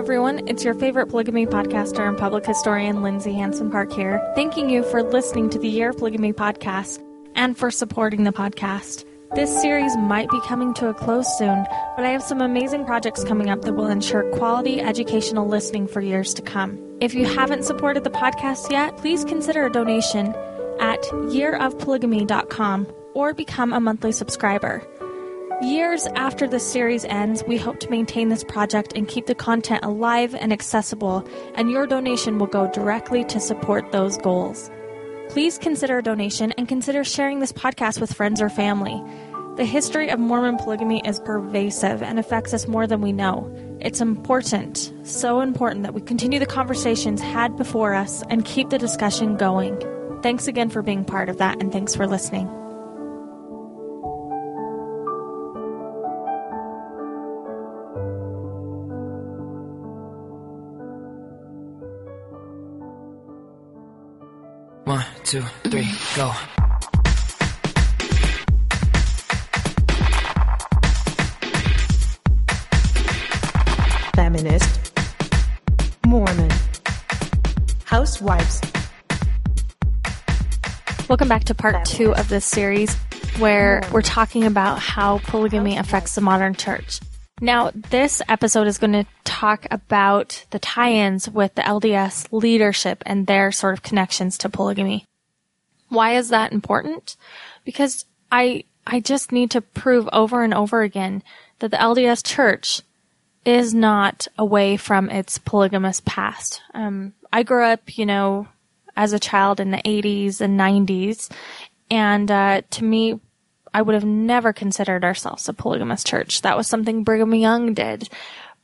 everyone. It's your favorite polygamy podcaster and public historian, Lindsay Hanson Park here, thanking you for listening to the Year of Polygamy podcast and for supporting the podcast. This series might be coming to a close soon, but I have some amazing projects coming up that will ensure quality educational listening for years to come. If you haven't supported the podcast yet, please consider a donation at yearofpolygamy.com or become a monthly subscriber. Years after the series ends, we hope to maintain this project and keep the content alive and accessible, and your donation will go directly to support those goals. Please consider a donation and consider sharing this podcast with friends or family. The history of Mormon polygamy is pervasive and affects us more than we know. It's important, so important, that we continue the conversations had before us and keep the discussion going. Thanks again for being part of that, and thanks for listening. Two, three, go. Feminist, Mormon, Housewives. Welcome back to part two of this series where we're talking about how polygamy affects the modern church. Now, this episode is going to talk about the tie-ins with the LDS leadership and their sort of connections to polygamy. Why is that important? Because I, I just need to prove over and over again that the LDS church is not away from its polygamous past. Um, I grew up, you know, as a child in the 80s and 90s, and uh, to me, I would have never considered ourselves a polygamous church. That was something Brigham Young did.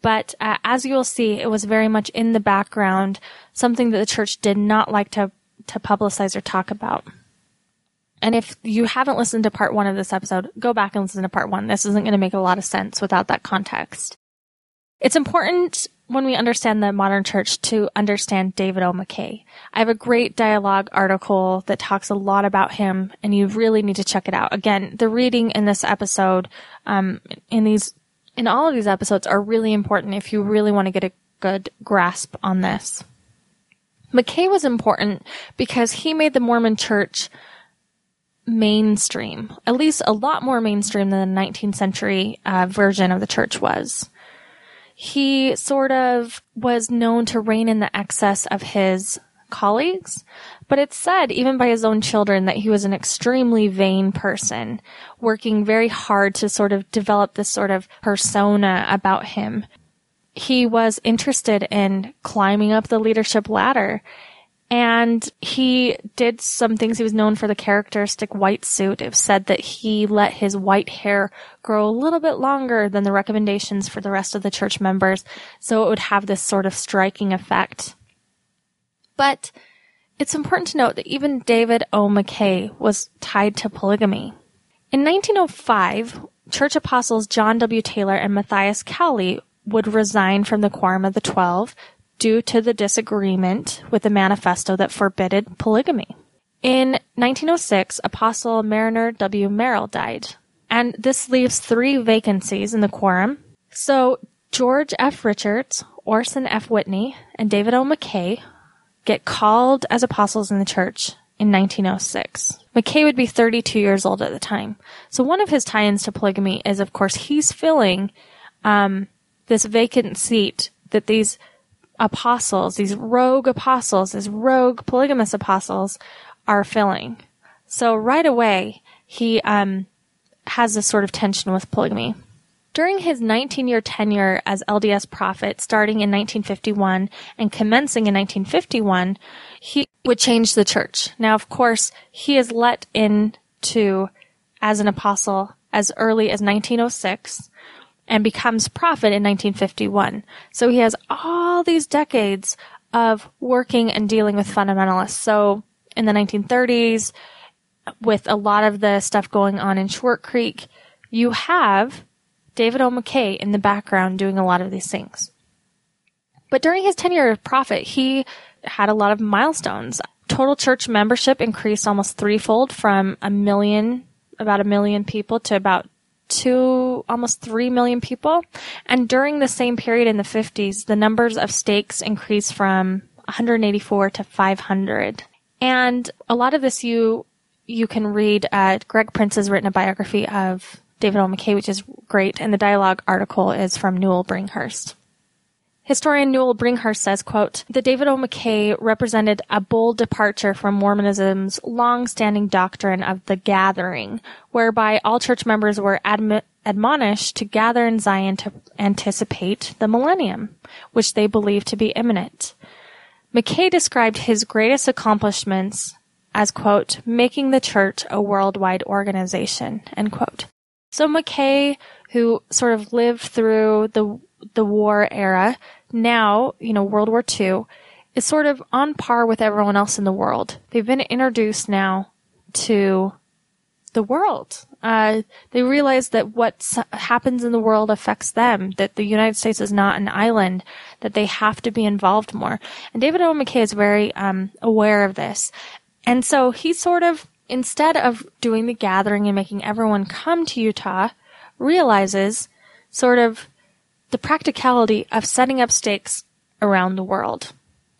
But uh, as you will see, it was very much in the background, something that the church did not like to to publicize or talk about. And if you haven't listened to part one of this episode, go back and listen to part one. This isn't going to make a lot of sense without that context. It's important when we understand the modern church to understand David O. McKay. I have a great dialogue article that talks a lot about him, and you really need to check it out. Again, the reading in this episode, um, in these, in all of these episodes are really important if you really want to get a good grasp on this. McKay was important because he made the Mormon church mainstream, at least a lot more mainstream than the 19th century uh, version of the church was he sort of was known to rein in the excess of his colleagues, but it's said even by his own children that he was an extremely vain person, working very hard to sort of develop this sort of persona about him. He was interested in climbing up the leadership ladder and he did some things. He was known for the characteristic white suit. It said that he let his white hair grow a little bit longer than the recommendations for the rest of the church members, so it would have this sort of striking effect. But it's important to note that even David O. McKay was tied to polygamy. In 1905, church apostles John W. Taylor and Matthias Cowley would resign from the Quorum of the Twelve due to the disagreement with the manifesto that forbidded polygamy. In 1906, Apostle Marriner W. Merrill died, and this leaves three vacancies in the quorum. So George F. Richards, Orson F. Whitney, and David O. McKay get called as apostles in the church in 1906. McKay would be 32 years old at the time. So one of his tie-ins to polygamy is, of course, he's filling um, this vacant seat that these apostles, these rogue apostles, these rogue polygamous apostles are filling. So right away, he um, has this sort of tension with polygamy. During his 19 year tenure as LDS prophet, starting in 1951 and commencing in 1951, he would change the church. Now, of course, he is let in to as an apostle as early as 1906 and becomes prophet in 1951. So he has all these decades of working and dealing with fundamentalists. So in the 1930s, with a lot of the stuff going on in Short Creek, you have David O. McKay in the background doing a lot of these things. But during his tenure as prophet, he had a lot of milestones. Total church membership increased almost threefold from a million, about a million people to about two, almost three million people. And during the same period in the 50s, the numbers of stakes increased from 184 to 500. And a lot of this you, you can read, uh, Greg Prince has written a biography of David O. McKay, which is great. And the dialogue article is from Newell Bringhurst. Historian Newell Bringhurst says, quote, The David O. McKay represented a bold departure from Mormonism's long-standing doctrine of the gathering, whereby all church members were admi- admonished to gather in Zion to anticipate the millennium, which they believed to be imminent. McKay described his greatest accomplishments as, quote, making the church a worldwide organization, end quote. So McKay, who sort of lived through the the war era, now, you know, World War II, is sort of on par with everyone else in the world. They've been introduced now to the world. Uh, they realize that what happens in the world affects them, that the United States is not an island, that they have to be involved more. And David O. McKay is very um, aware of this. And so he sort of, instead of doing the gathering and making everyone come to Utah, realizes sort of the practicality of setting up stakes around the world.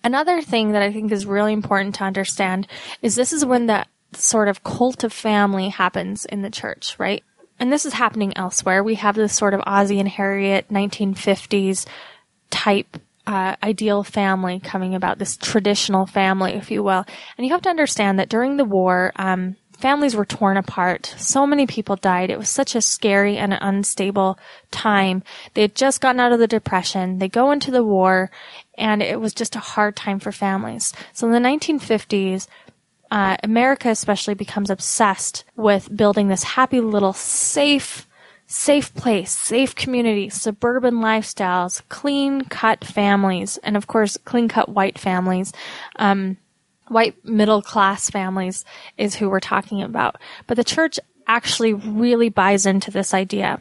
Another thing that I think is really important to understand is this is when the sort of cult of family happens in the church, right? And this is happening elsewhere. We have this sort of Ozzie and Harriet 1950s type uh, ideal family coming about, this traditional family, if you will. And you have to understand that during the war, um, families were torn apart. So many people died. It was such a scary and unstable time. They had just gotten out of the depression. They go into the war and it was just a hard time for families. So in the 1950s, uh, America especially becomes obsessed with building this happy little safe, safe place, safe community, suburban lifestyles, clean cut families, and of course, clean cut white families. Um, white middle class families is who we're talking about. But the church actually really buys into this idea.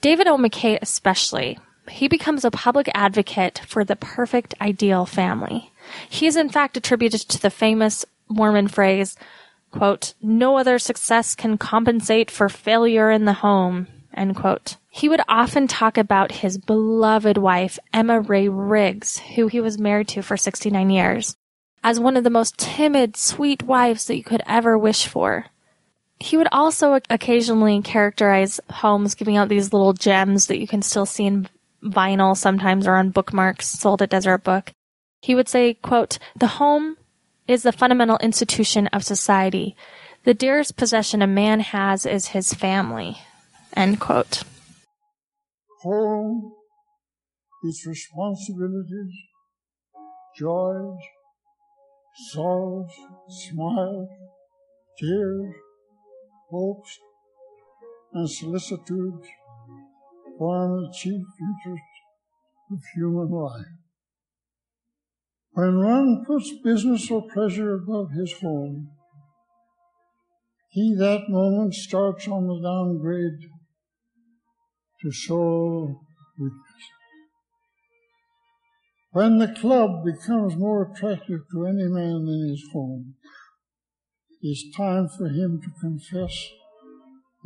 David O. McKay especially, he becomes a public advocate for the perfect ideal family. He is in fact attributed to the famous Mormon phrase, quote, no other success can compensate for failure in the home, end quote. He would often talk about his beloved wife, Emma Ray Riggs, who he was married to for 69 years as one of the most timid, sweet wives that you could ever wish for. He would also occasionally characterize homes, giving out these little gems that you can still see in vinyl sometimes or on bookmarks sold at Deseret Book. He would say, quote, the home is the fundamental institution of society. The dearest possession a man has is his family. End quote. Home, its responsibilities, joys, sorrows, smiles, tears, hopes, and solicitudes form the chief interest of human life. When one puts business or pleasure above his home, he that moment starts on the downgrade to soul weakness. When the club becomes more attractive to any man than his home, it's time for him to confess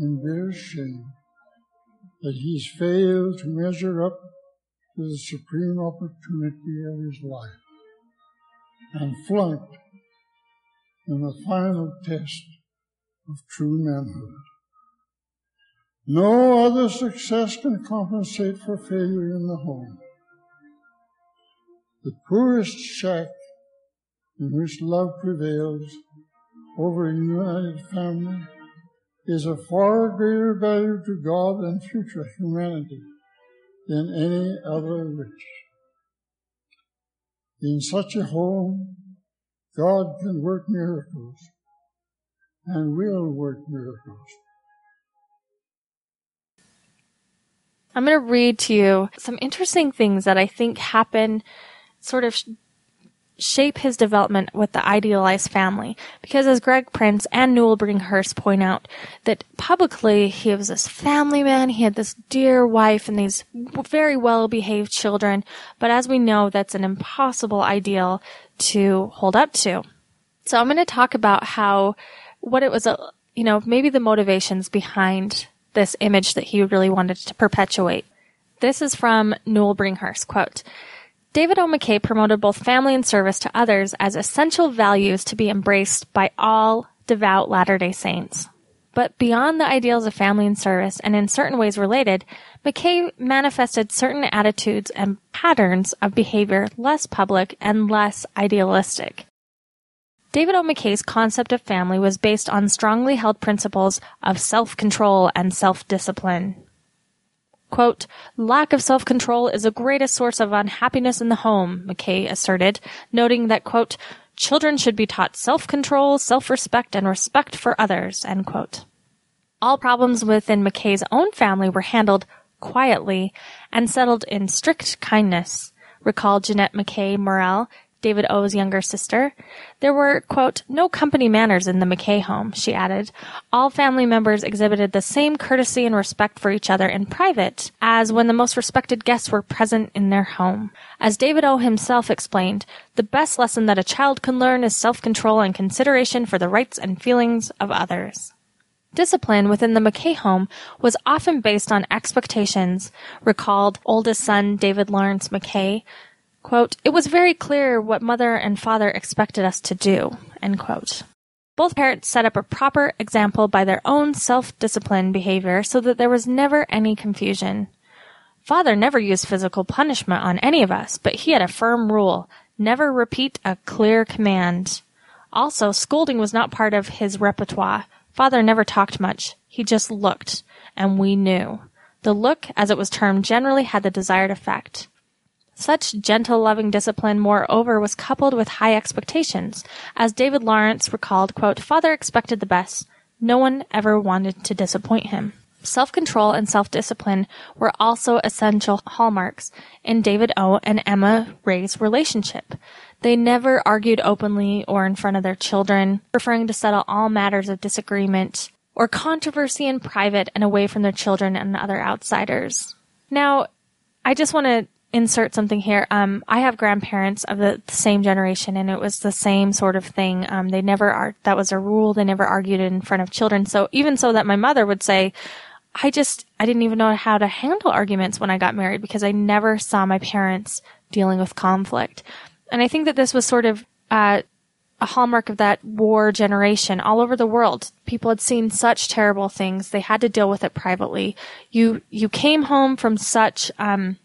in bitter shame that he's failed to measure up to the supreme opportunity of his life and flunked in the final test of true manhood. No other success can compensate for failure in the home. The poorest shack in which love prevails over a united family is of far greater value to God and future humanity than any other rich. In such a home, God can work miracles and will work miracles. I'm going to read to you some interesting things that I think happen sort of shape his development with the idealized family. Because as Greg Prince and Newell Bringhurst point out, that publicly he was this family man, he had this dear wife and these very well behaved children, but as we know, that's an impossible ideal to hold up to. So I'm going to talk about how, what it was, uh, you know, maybe the motivations behind this image that he really wanted to perpetuate. This is from Newell Bringhurst, quote, David O. McKay promoted both family and service to others as essential values to be embraced by all devout Latter-day Saints. But beyond the ideals of family and service, and in certain ways related, McKay manifested certain attitudes and patterns of behavior less public and less idealistic. David O. McKay's concept of family was based on strongly held principles of self-control and self-discipline. Quote, lack of self-control is the greatest source of unhappiness in the home, McKay asserted, noting that, quote, children should be taught self-control, self-respect, and respect for others, end quote. All problems within McKay's own family were handled quietly and settled in strict kindness, recalled Jeanette McKay Morrell, David O.'s younger sister. There were, quote, no company manners in the McKay home, she added. All family members exhibited the same courtesy and respect for each other in private as when the most respected guests were present in their home. As David O. himself explained, the best lesson that a child can learn is self-control and consideration for the rights and feelings of others. Discipline within the McKay home was often based on expectations, recalled oldest son David Lawrence McKay. Quote, it was very clear what mother and father expected us to do, end quote. Both parents set up a proper example by their own self-discipline behavior so that there was never any confusion. Father never used physical punishment on any of us, but he had a firm rule, never repeat a clear command. Also, scolding was not part of his repertoire. Father never talked much. He just looked, and we knew. The look, as it was termed, generally had the desired effect. Such gentle, loving discipline, moreover, was coupled with high expectations. As David Lawrence recalled, quote, Father expected the best. No one ever wanted to disappoint him. Self-control and self-discipline were also essential hallmarks in David O. and Emma Ray's relationship. They never argued openly or in front of their children, preferring to settle all matters of disagreement or controversy in private and away from their children and other outsiders. Now, I just want to insert something here. Um, I have grandparents of the, the, same generation, and it was the same sort of thing. Um, they never ar- that was a rule. They never argued in front of children. So even so, that my mother would say, "I just I didn't even know how to handle arguments when I got married because I never saw my parents dealing with conflict." And I think that this was sort of uh, a hallmark of that war generation all over the world. People had seen such terrible things; they had to deal with it privately. You you came home from such um,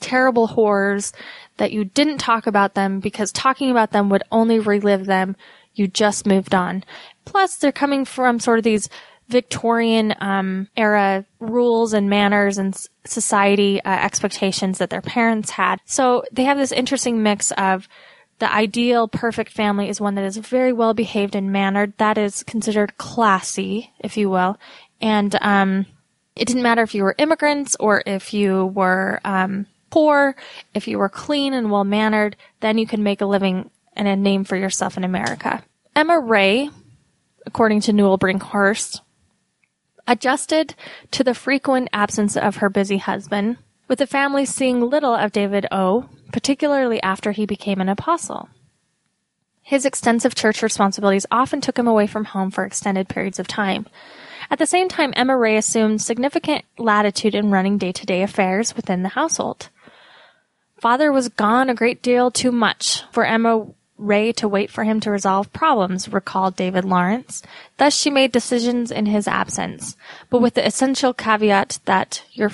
terrible horrors that you didn't talk about them because talking about them would only relive them. You just moved on. Plus, they're coming from sort of these Victorian um, era rules and manners and society uh, expectations that their parents had. So they have this interesting mix of the ideal perfect family is one that is very well behaved and mannered. That is considered classy, if you will. And um, it didn't matter if you were immigrants or if you were um, poor, if you were clean and well mannered, then you could make a living and a name for yourself in America. Emma Ray, according to Newell Bringhurst, adjusted to the frequent absence of her busy husband, with the family seeing little of David O., particularly after he became an apostle. His extensive church responsibilities often took him away from home for extended periods of time. At the same time, Emma Ray assumed significant latitude in running day-to-day affairs within the household. Father was gone a great deal too much for Emma Ray to wait for him to resolve problems, recalled David Lawrence. Thus she made decisions in his absence, but with the essential caveat that your,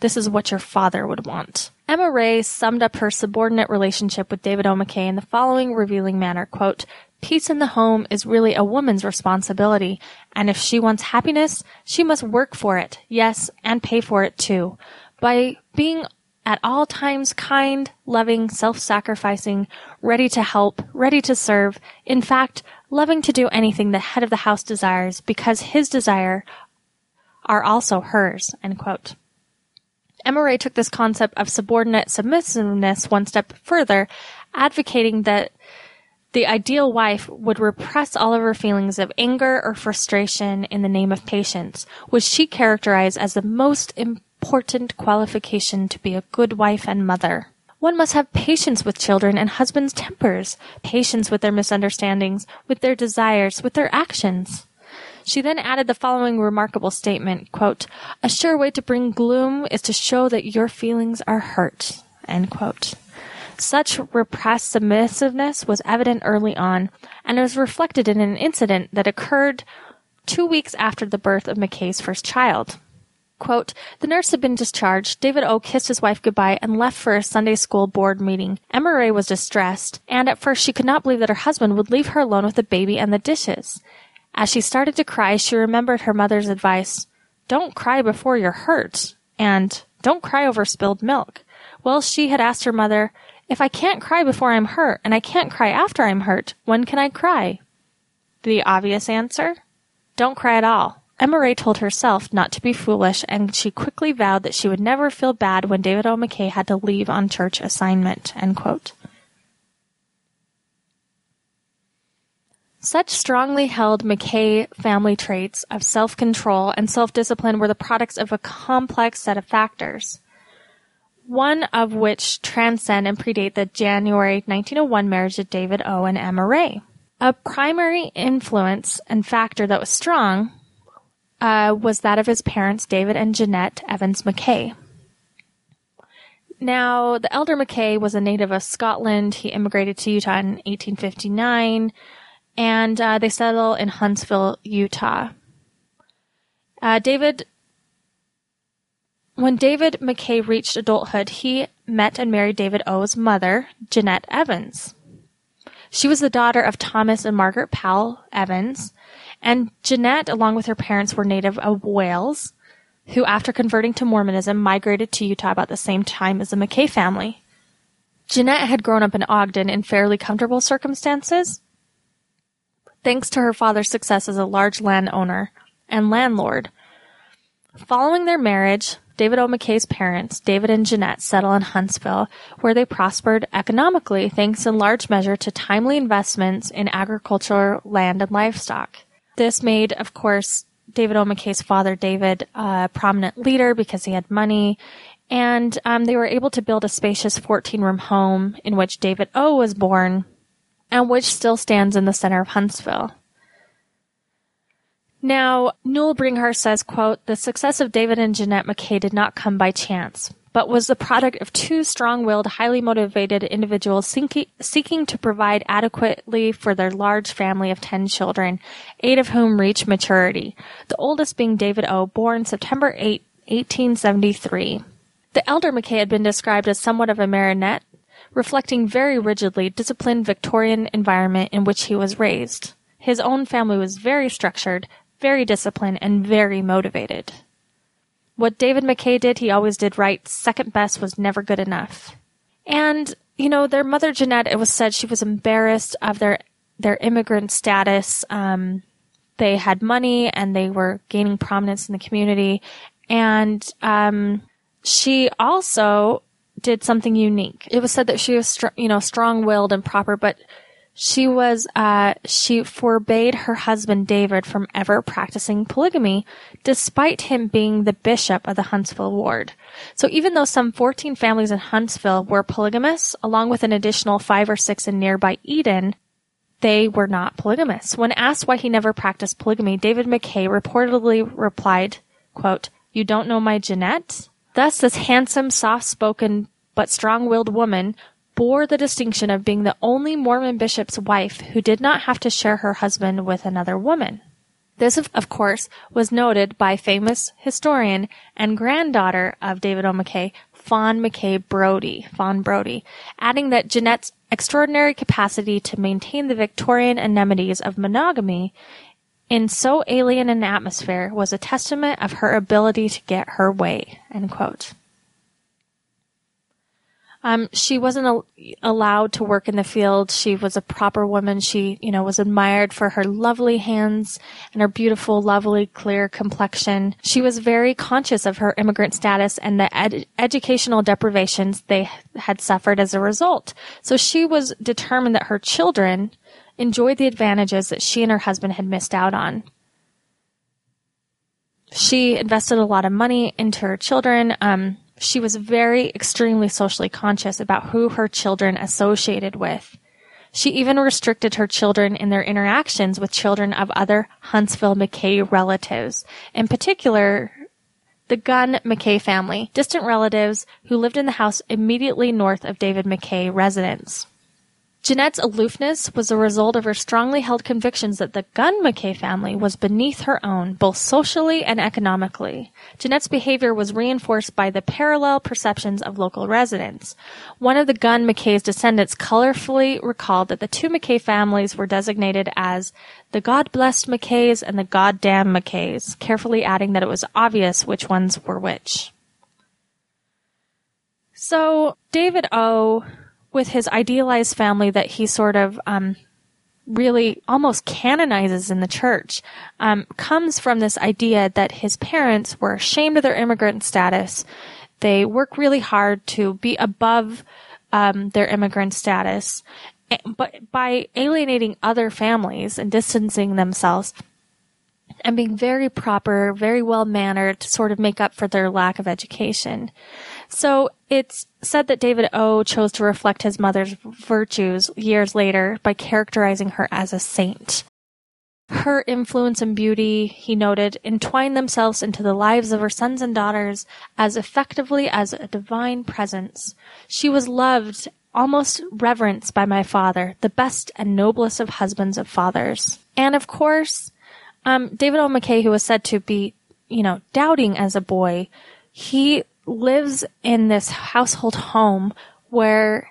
this is what your father would want. Emma Ray summed up her subordinate relationship with David O. McKay in the following revealing manner, quote, Peace in the home is really a woman's responsibility, and if she wants happiness, she must work for it, yes, and pay for it too. By being at all times kind, loving, self-sacrificing, ready to help, ready to serve, in fact, loving to do anything the head of the house desires because his desire are also hers, end quote. Emma Ray took this concept of subordinate submissiveness one step further, advocating that the ideal wife would repress all of her feelings of anger or frustration in the name of patience, which she characterized as the most important important qualification to be a good wife and mother. One must have patience with children and husbands' tempers, patience with their misunderstandings, with their desires, with their actions. She then added the following remarkable statement, quote, A sure way to bring gloom is to show that your feelings are hurt. Such repressed submissiveness was evident early on, and was reflected in an incident that occurred two weeks after the birth of McKay's first child. Quote, the nurse had been discharged. David O kissed his wife goodbye and left for a Sunday school board meeting. Emma Ray was distressed, and at first she could not believe that her husband would leave her alone with the baby and the dishes. As she started to cry, she remembered her mother's advice, don't cry before you're hurt, and don't cry over spilled milk. Well, she had asked her mother, if I can't cry before I'm hurt, and I can't cry after I'm hurt, when can I cry? The obvious answer? Don't cry at all. Emma Ray told herself not to be foolish, and she quickly vowed that she would never feel bad when David O. McKay had to leave on church assignment. Such strongly held McKay family traits of self control and self discipline were the products of a complex set of factors, one of which transcend and predate the January 1901 marriage of David O. and Emma Ray. A primary influence and factor that was strong uh, was that of his parents, David and Jeanette Evans McKay. Now, the elder McKay was a native of Scotland. He immigrated to Utah in 1859, and uh, they settled in Huntsville, Utah. Uh, David, when David McKay reached adulthood, he met and married David O.'s mother, Jeanette Evans. She was the daughter of Thomas and Margaret Powell Evans, and Jeanette, along with her parents, were native of Wales, who, after converting to Mormonism, migrated to Utah about the same time as the McKay family. Jeanette had grown up in Ogden in fairly comfortable circumstances, thanks to her father's success as a large landowner and landlord. Following their marriage, David O. McKay's parents, David and Jeanette, settle in Huntsville, where they prospered economically thanks in large measure to timely investments in agricultural land and livestock. This made, of course, David O. McKay's father, David, a prominent leader because he had money. And um, they were able to build a spacious 14 room home in which David O. was born and which still stands in the center of Huntsville. Now, Newell Bringhurst says, quote, the success of David and Jeanette McKay did not come by chance but was the product of two strong-willed, highly motivated individuals seeking, to provide adequately for their large family of 10 children, eight of whom reached maturity, the oldest being David O., born September 8, 1873. The elder McKay had been described as somewhat of a marionette, reflecting very rigidly disciplined Victorian environment in which he was raised. His own family was very structured, very disciplined, and very motivated. What David McKay did, he always did right. Second best was never good enough. And, you know, their mother, Jeanette, it was said she was embarrassed of their, their immigrant status. Um, they had money and they were gaining prominence in the community. And, um, she also did something unique. It was said that she was, str- you know, strong-willed and proper, but she was, uh, she forbade her husband David from ever practicing polygamy, despite him being the bishop of the Huntsville ward. So even though some 14 families in Huntsville were polygamous, along with an additional five or six in nearby Eden, they were not polygamous. When asked why he never practiced polygamy, David McKay reportedly replied, quote, you don't know my Jeanette? Thus, this handsome, soft-spoken, but strong-willed woman bore the distinction of being the only Mormon bishop's wife who did not have to share her husband with another woman. This, of course, was noted by famous historian and granddaughter of David O. McKay, Fawn McKay Brodie, Fawn Brodie, adding that Jeanette's extraordinary capacity to maintain the Victorian anemones of monogamy in so alien an atmosphere was a testament of her ability to get her way. End quote. Um, she wasn't al- allowed to work in the field. She was a proper woman. She, you know, was admired for her lovely hands and her beautiful, lovely, clear complexion. She was very conscious of her immigrant status and the ed- educational deprivations they had suffered as a result. So she was determined that her children enjoyed the advantages that she and her husband had missed out on. She invested a lot of money into her children. Um, she was very extremely socially conscious about who her children associated with. She even restricted her children in their interactions with children of other Huntsville McKay relatives. In particular, the Gunn McKay family, distant relatives who lived in the house immediately north of David McKay residence. Jeanette's aloofness was a result of her strongly held convictions that the Gunn McKay family was beneath her own, both socially and economically. Jeanette's behavior was reinforced by the parallel perceptions of local residents. One of the Gunn McKay's descendants colorfully recalled that the two McKay families were designated as the God blessed McKays and the goddamn McKays, carefully adding that it was obvious which ones were which. So, David O with his idealized family that he sort of um, really almost canonizes in the church um, comes from this idea that his parents were ashamed of their immigrant status. They work really hard to be above um, their immigrant status, but by alienating other families and distancing themselves and being very proper, very well mannered to sort of make up for their lack of education. So it's said that David O chose to reflect his mother's virtues years later by characterizing her as a saint. Her influence and beauty, he noted, entwined themselves into the lives of her sons and daughters as effectively as a divine presence. She was loved, almost reverenced by my father, the best and noblest of husbands of fathers. And of course, um, David O. McKay, who was said to be, you know, doubting as a boy, he lives in this household home where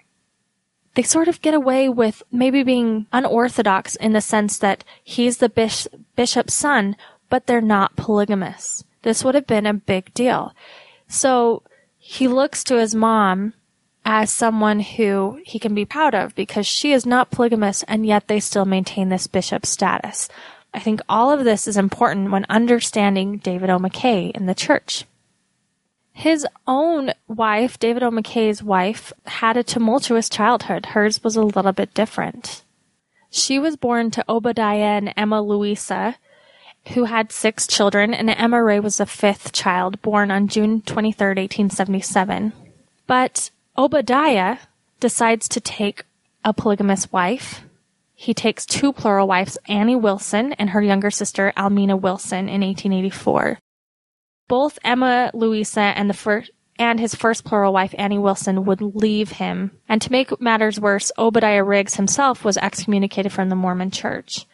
they sort of get away with maybe being unorthodox in the sense that he's the bish- bishop's son, but they're not polygamous. This would have been a big deal. So he looks to his mom as someone who he can be proud of because she is not polygamous and yet they still maintain this bishop status. I think all of this is important when understanding David O. McKay in the church. His own wife, David O. McKay's wife, had a tumultuous childhood. Hers was a little bit different. She was born to Obadiah and Emma Louisa, who had six children, and Emma Ray was the fifth child, born on June 23, 1877. But Obadiah decides to take a polygamous wife. He takes two plural wives, Annie Wilson and her younger sister, Almina Wilson, in 1884 both Emma Louisa and the first and his first plural wife, Annie Wilson, would leave him. And to make matters worse, Obadiah Riggs himself was excommunicated from the Mormon church.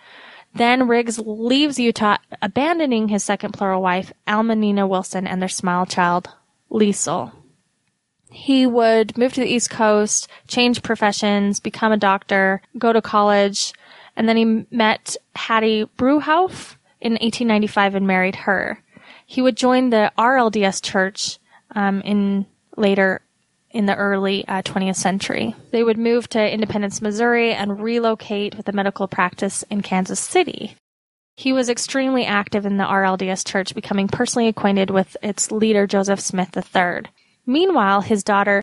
Then Riggs leaves Utah, abandoning his second plural wife, Alma Nina Wilson, and their small child, Liesel. He would move to the East Coast, change professions, become a doctor, go to college, and then he met Hattie Brewhoff in 1895 and married her he would join the RLDS church um, in later in the early uh, 20th century. They would move to Independence, Missouri and relocate with a medical practice in Kansas City. He was extremely active in the RLDS church, becoming personally acquainted with its leader, Joseph Smith III. Meanwhile, his daughter,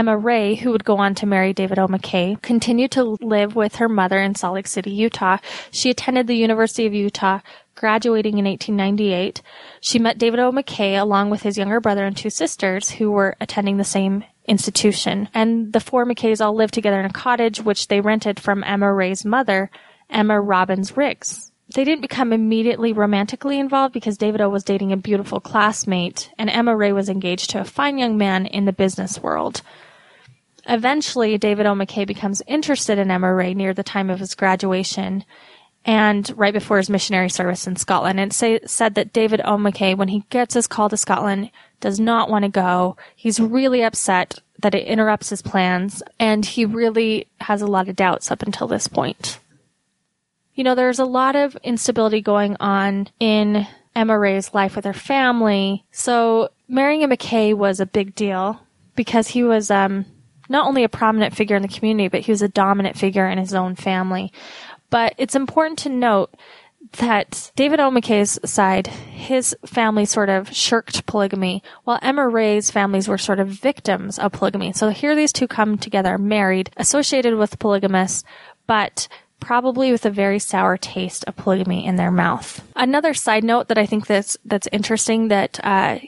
Emma Ray, who would go on to marry David O. McKay, continued to live with her mother in Salt Lake City, Utah. She attended the University of Utah, graduating in 1898. She met David O. McKay along with his younger brother and two sisters who were attending the same institution. And the four McKays all lived together in a cottage which they rented from Emma Ray's mother, Emma Robbins Riggs. They didn't become immediately romantically involved because David O was dating a beautiful classmate and Emma Ray was engaged to a fine young man in the business world. Eventually, David O. McKay becomes interested in Emma Ray near the time of his graduation and right before his missionary service in Scotland. And said that David O. McKay, when he gets his call to Scotland, does not want to go. He's really upset that it interrupts his plans, and he really has a lot of doubts up until this point. You know, there's a lot of instability going on in Emma Ray's life with her family. So marrying a McKay was a big deal because he was um, not only a prominent figure in the community, but he was a dominant figure in his own family. But it's important to note that David O. McKay's side, his family sort of shirked polygamy, while Emma Ray's families were sort of victims of polygamy. So here these two come together, married, associated with polygamists, but probably with a very sour taste of polygamy in their mouth. Another side note that I think that's that's interesting that uh,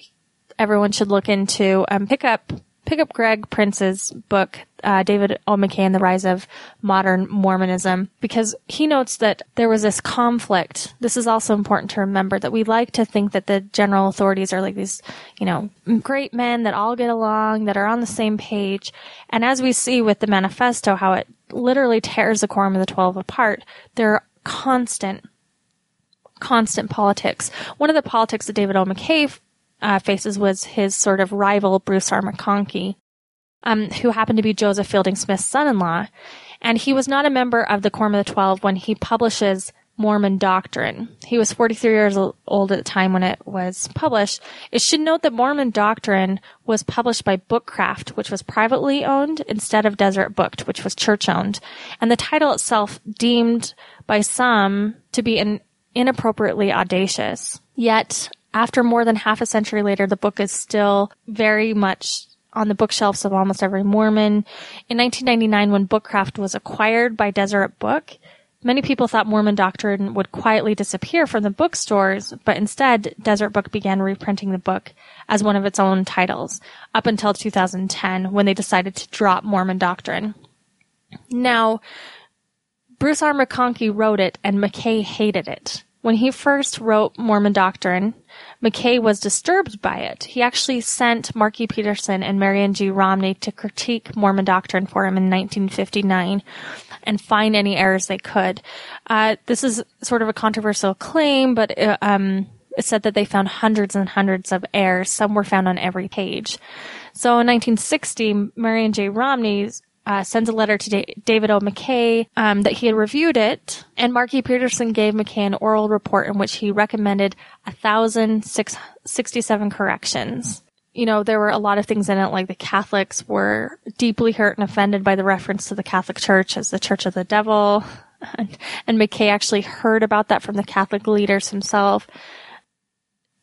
everyone should look into um, pick up pick up Greg Prince's book, uh, David O. McKay and the Rise of Modern Mormonism, because he notes that there was this conflict. This is also important to remember that we like to think that the general authorities are like these, you know, great men that all get along, that are on the same page. And as we see with the manifesto, how it literally tears the quorum of the 12 apart, there are constant constant politics. One of the politics that David O. McKay uh, faces was his sort of rival, Bruce R. McConkie, um, who happened to be Joseph Fielding Smith's son-in-law. And he was not a member of the Quorum of the Twelve when he publishes Mormon Doctrine. He was 43 years old at the time when it was published. It should note that Mormon Doctrine was published by Bookcraft, which was privately owned, instead of Deseret Booked, which was church owned. And the title itself deemed by some to be an inappropriately audacious. Yet, after more than half a century later, the book is still very much on the bookshelves of almost every Mormon. In 1999, when Bookcraft was acquired by Deseret Book, many people thought Mormon doctrine would quietly disappear from the bookstores, but instead, Deseret Book began reprinting the book as one of its own titles up until 2010 when they decided to drop Mormon doctrine. Now, Bruce R. McConkie wrote it and McKay hated it. When he first wrote Mormon Doctrine, McKay was disturbed by it. He actually sent Marky Peterson and Marion G. Romney to critique Mormon Doctrine for him in 1959 and find any errors they could. Uh, this is sort of a controversial claim, but uh, um, it said that they found hundreds and hundreds of errors. Some were found on every page. So in 1960, Marion G. Romney uh, sends a letter to da- David O. McKay um, that he had reviewed it, and Marky Peterson gave McKay an oral report in which he recommended 1,067 corrections. You know, there were a lot of things in it, like the Catholics were deeply hurt and offended by the reference to the Catholic Church as the Church of the Devil. And, and McKay actually heard about that from the Catholic leaders himself.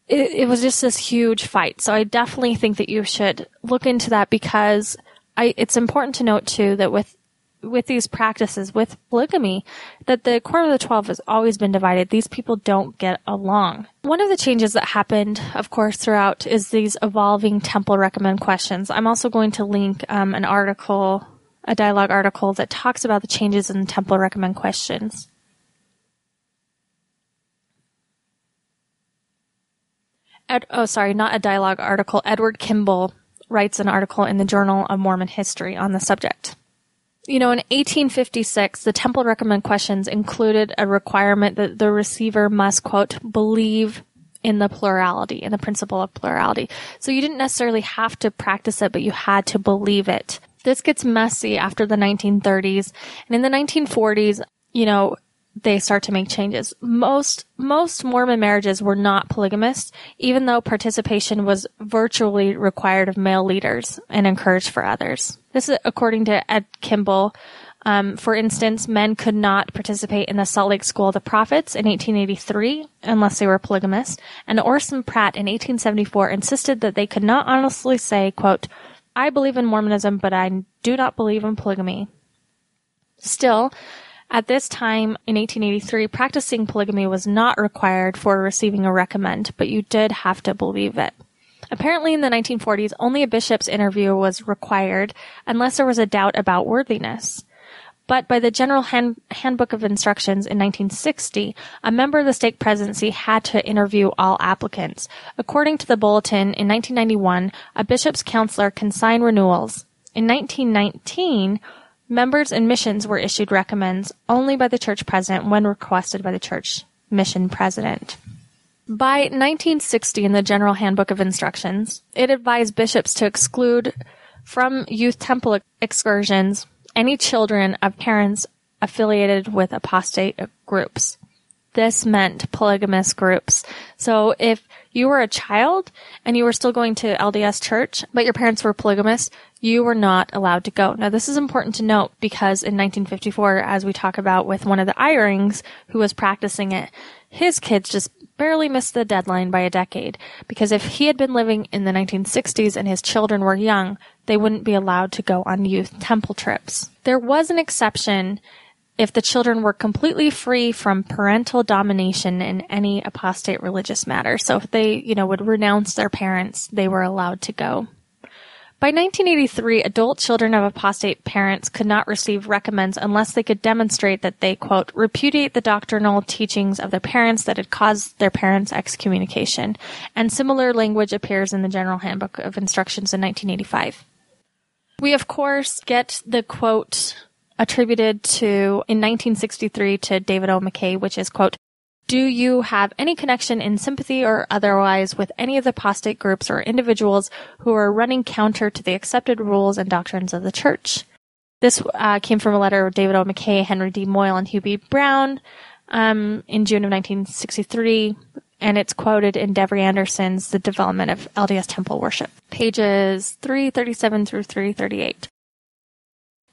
It, it was just this huge fight. So I definitely think that you should look into that because I, it's important to note too that with with these practices, with polygamy, that the Quorum of the Twelve has always been divided. These people don't get along. One of the changes that happened, of course, throughout is these evolving temple recommend questions. I'm also going to link um, an article, a dialogue article that talks about the changes in temple recommend questions. Ed, oh, sorry, not a dialogue article. Edward Kimball writes an article in the Journal of Mormon History on the subject. You know, in 1856, the Temple Recommend Questions included a requirement that the receiver must, quote, believe in the plurality, in the principle of plurality. So you didn't necessarily have to practice it, but you had to believe it. This gets messy after the 1930s. And in the 1940s, you know, they start to make changes. Most most Mormon marriages were not polygamous, even though participation was virtually required of male leaders and encouraged for others. This is according to Ed Kimball. Um, for instance, men could not participate in the Salt Lake School of the Prophets in 1883 unless they were polygamous, and Orson Pratt in 1874 insisted that they could not honestly say, quote, I believe in Mormonism, but I do not believe in polygamy. Still, at this time, in 1883, practicing polygamy was not required for receiving a recommend, but you did have to believe it. Apparently in the 1940s, only a bishop's interview was required unless there was a doubt about worthiness. But by the General Hand- Handbook of Instructions in 1960, a member of the stake presidency had to interview all applicants. According to the bulletin, in 1991, a bishop's counselor can sign renewals. In 1919, Members and missions were issued recommends only by the church president when requested by the church mission president. By 1960 in the General Handbook of Instructions, it advised bishops to exclude from youth temple excursions any children of parents affiliated with apostate groups. This meant polygamous groups. So if you were a child and you were still going to LDS church, but your parents were polygamous, you were not allowed to go. Now, this is important to note because in 1954, as we talk about with one of the Eyerings who was practicing it, his kids just barely missed the deadline by a decade because if he had been living in the 1960s and his children were young, they wouldn't be allowed to go on youth temple trips. There was an exception if the children were completely free from parental domination in any apostate religious matter. So if they, you know, would renounce their parents, they were allowed to go. By 1983, adult children of apostate parents could not receive recommends unless they could demonstrate that they, quote, repudiate the doctrinal teachings of their parents that had caused their parents' excommunication. And similar language appears in the General Handbook of Instructions in 1985. We, of course, get the quote attributed to, in 1963, to David O. McKay, which is, quote, do you have any connection in sympathy or otherwise with any of the apostate groups or individuals who are running counter to the accepted rules and doctrines of the church? This uh, came from a letter of David O. McKay, Henry D. Moyle, and Hugh B. Brown um, in June of 1963, and it's quoted in Devery Anderson's The Development of LDS Temple Worship, pages 337 through 338.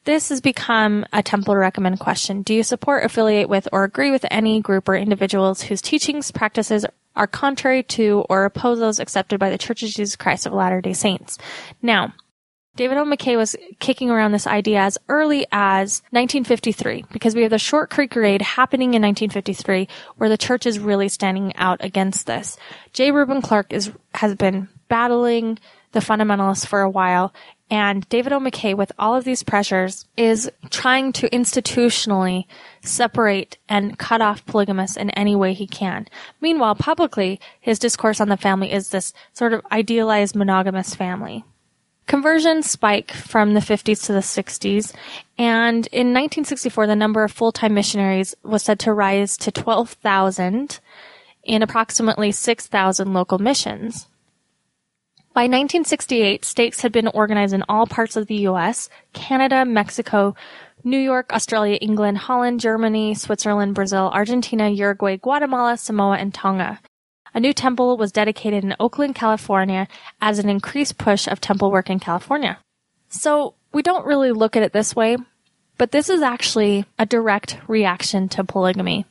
This has become a temple recommend question. Do you support, affiliate with, or agree with any group or individuals whose teachings, practices are contrary to or oppose those accepted by the Church of Jesus Christ of Latter-day Saints? Now, David O. McKay was kicking around this idea as early as 1953 because we have the Short Creek Raid happening in 1953 where the church is really standing out against this. J. Reuben Clark is, has been battling the fundamentalists for a while and David O. McKay, with all of these pressures, is trying to institutionally separate and cut off polygamists in any way he can. Meanwhile, publicly, his discourse on the family is this sort of idealized monogamous family. Conversions spike from the 50s to the 60s, and in 1964, the number of full-time missionaries was said to rise to 12,000 in approximately 6,000 local missions. By 1968, stakes had been organized in all parts of the U.S., Canada, Mexico, New York, Australia, England, Holland, Germany, Switzerland, Brazil, Argentina, Uruguay, Guatemala, Samoa, and Tonga. A new temple was dedicated in Oakland, California as an increased push of temple work in California. So we don't really look at it this way, but this is actually a direct reaction to polygamy.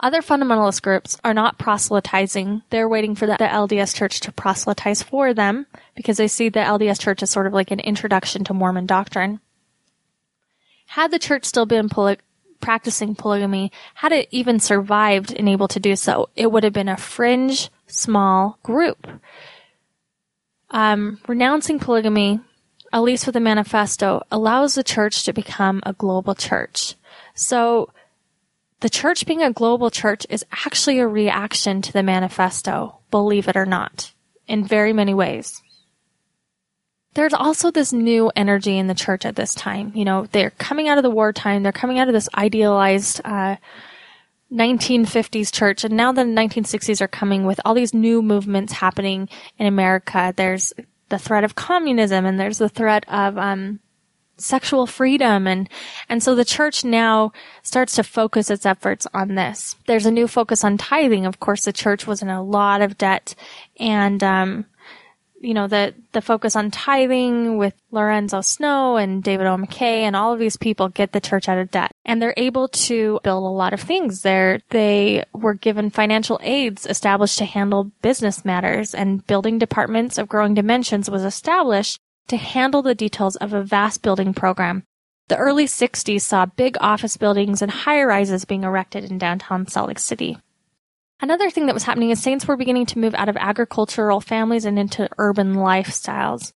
Other fundamentalist groups are not proselytizing. They're waiting for the, the, LDS church to proselytize for them because they see the LDS church as sort of like an introduction to Mormon doctrine. Had the church still been poly- practicing polygamy, had it even survived and able to do so, it would have been a fringe, small group. Um, renouncing polygamy, at least with the manifesto, allows the church to become a global church. So, the church being a global church is actually a reaction to the manifesto, believe it or not, in very many ways. There's also this new energy in the church at this time. You know, they're coming out of the wartime, they're coming out of this idealized, uh, 1950s church, and now the 1960s are coming with all these new movements happening in America. There's the threat of communism, and there's the threat of, um, sexual freedom. And and so the church now starts to focus its efforts on this. There's a new focus on tithing. Of course the church was in a lot of debt. And um you know the the focus on tithing with Lorenzo Snow and David O. McKay and all of these people get the church out of debt. And they're able to build a lot of things there. They were given financial aids established to handle business matters and building departments of growing dimensions was established to handle the details of a vast building program. The early 60s saw big office buildings and high rises being erected in downtown Salt Lake City. Another thing that was happening is saints were beginning to move out of agricultural families and into urban lifestyles.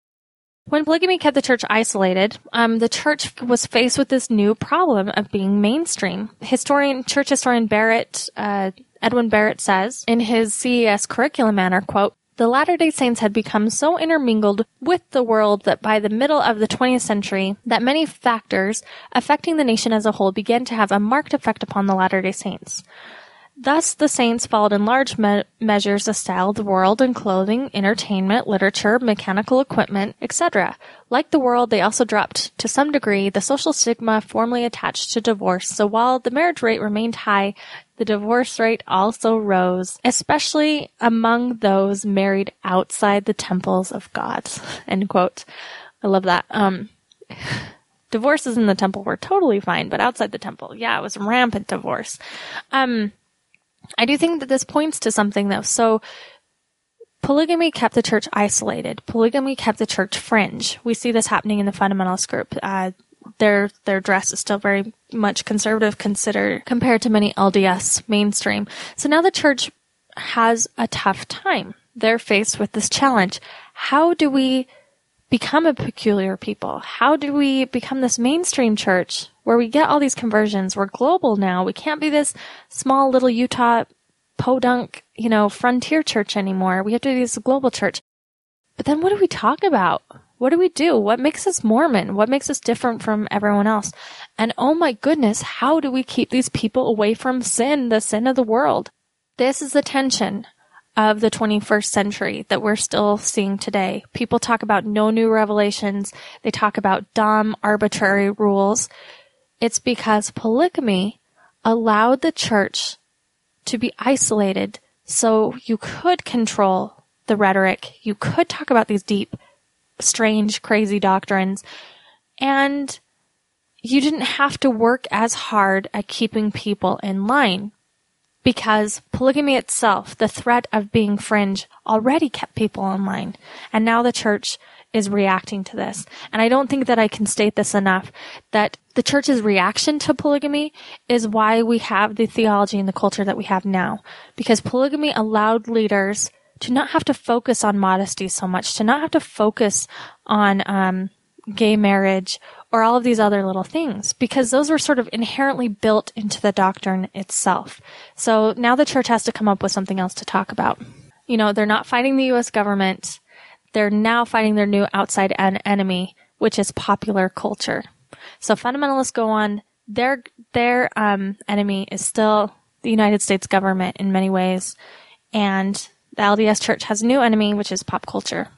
When polygamy kept the church isolated, um, the church was faced with this new problem of being mainstream. Historian, church historian Barrett, uh, Edwin Barrett says in his CES curriculum manner, quote, the Latter-day Saints had become so intermingled with the world that by the middle of the 20th century, that many factors affecting the nation as a whole began to have a marked effect upon the Latter-day Saints. Thus, the saints followed in large me- measures the style of the world in clothing, entertainment, literature, mechanical equipment, etc. Like the world, they also dropped, to some degree, the social stigma formerly attached to divorce, so while the marriage rate remained high, the divorce rate also rose, especially among those married outside the temples of God. End quote. I love that. Um, divorces in the temple were totally fine, but outside the temple, yeah, it was rampant divorce. Um, I do think that this points to something though. So, polygamy kept the church isolated. Polygamy kept the church fringe. We see this happening in the fundamentalist group. Uh, their their dress is still very much conservative considered compared to many LDS mainstream. So now the church has a tough time. They're faced with this challenge. How do we become a peculiar people? How do we become this mainstream church where we get all these conversions? We're global now. We can't be this small little Utah podunk, you know, frontier church anymore. We have to be this global church. But then what do we talk about? What do we do? What makes us Mormon? What makes us different from everyone else? And oh my goodness, how do we keep these people away from sin, the sin of the world? This is the tension of the 21st century that we're still seeing today. People talk about no new revelations. They talk about dumb, arbitrary rules. It's because polygamy allowed the church to be isolated so you could control the rhetoric. You could talk about these deep, strange, crazy doctrines and you didn't have to work as hard at keeping people in line because polygamy itself, the threat of being fringe, already kept people in line. And now the church is reacting to this. And I don't think that I can state this enough that the church's reaction to polygamy is why we have the theology and the culture that we have now. Because polygamy allowed leaders to not have to focus on modesty so much, to not have to focus on um, gay marriage or all of these other little things because those were sort of inherently built into the doctrine itself. So now the church has to come up with something else to talk about. You know, they're not fighting the US government. They're now fighting their new outside en- enemy, which is popular culture. So fundamentalists go on their their um, enemy is still the United States government in many ways, and the LDS Church has a new enemy, which is pop culture.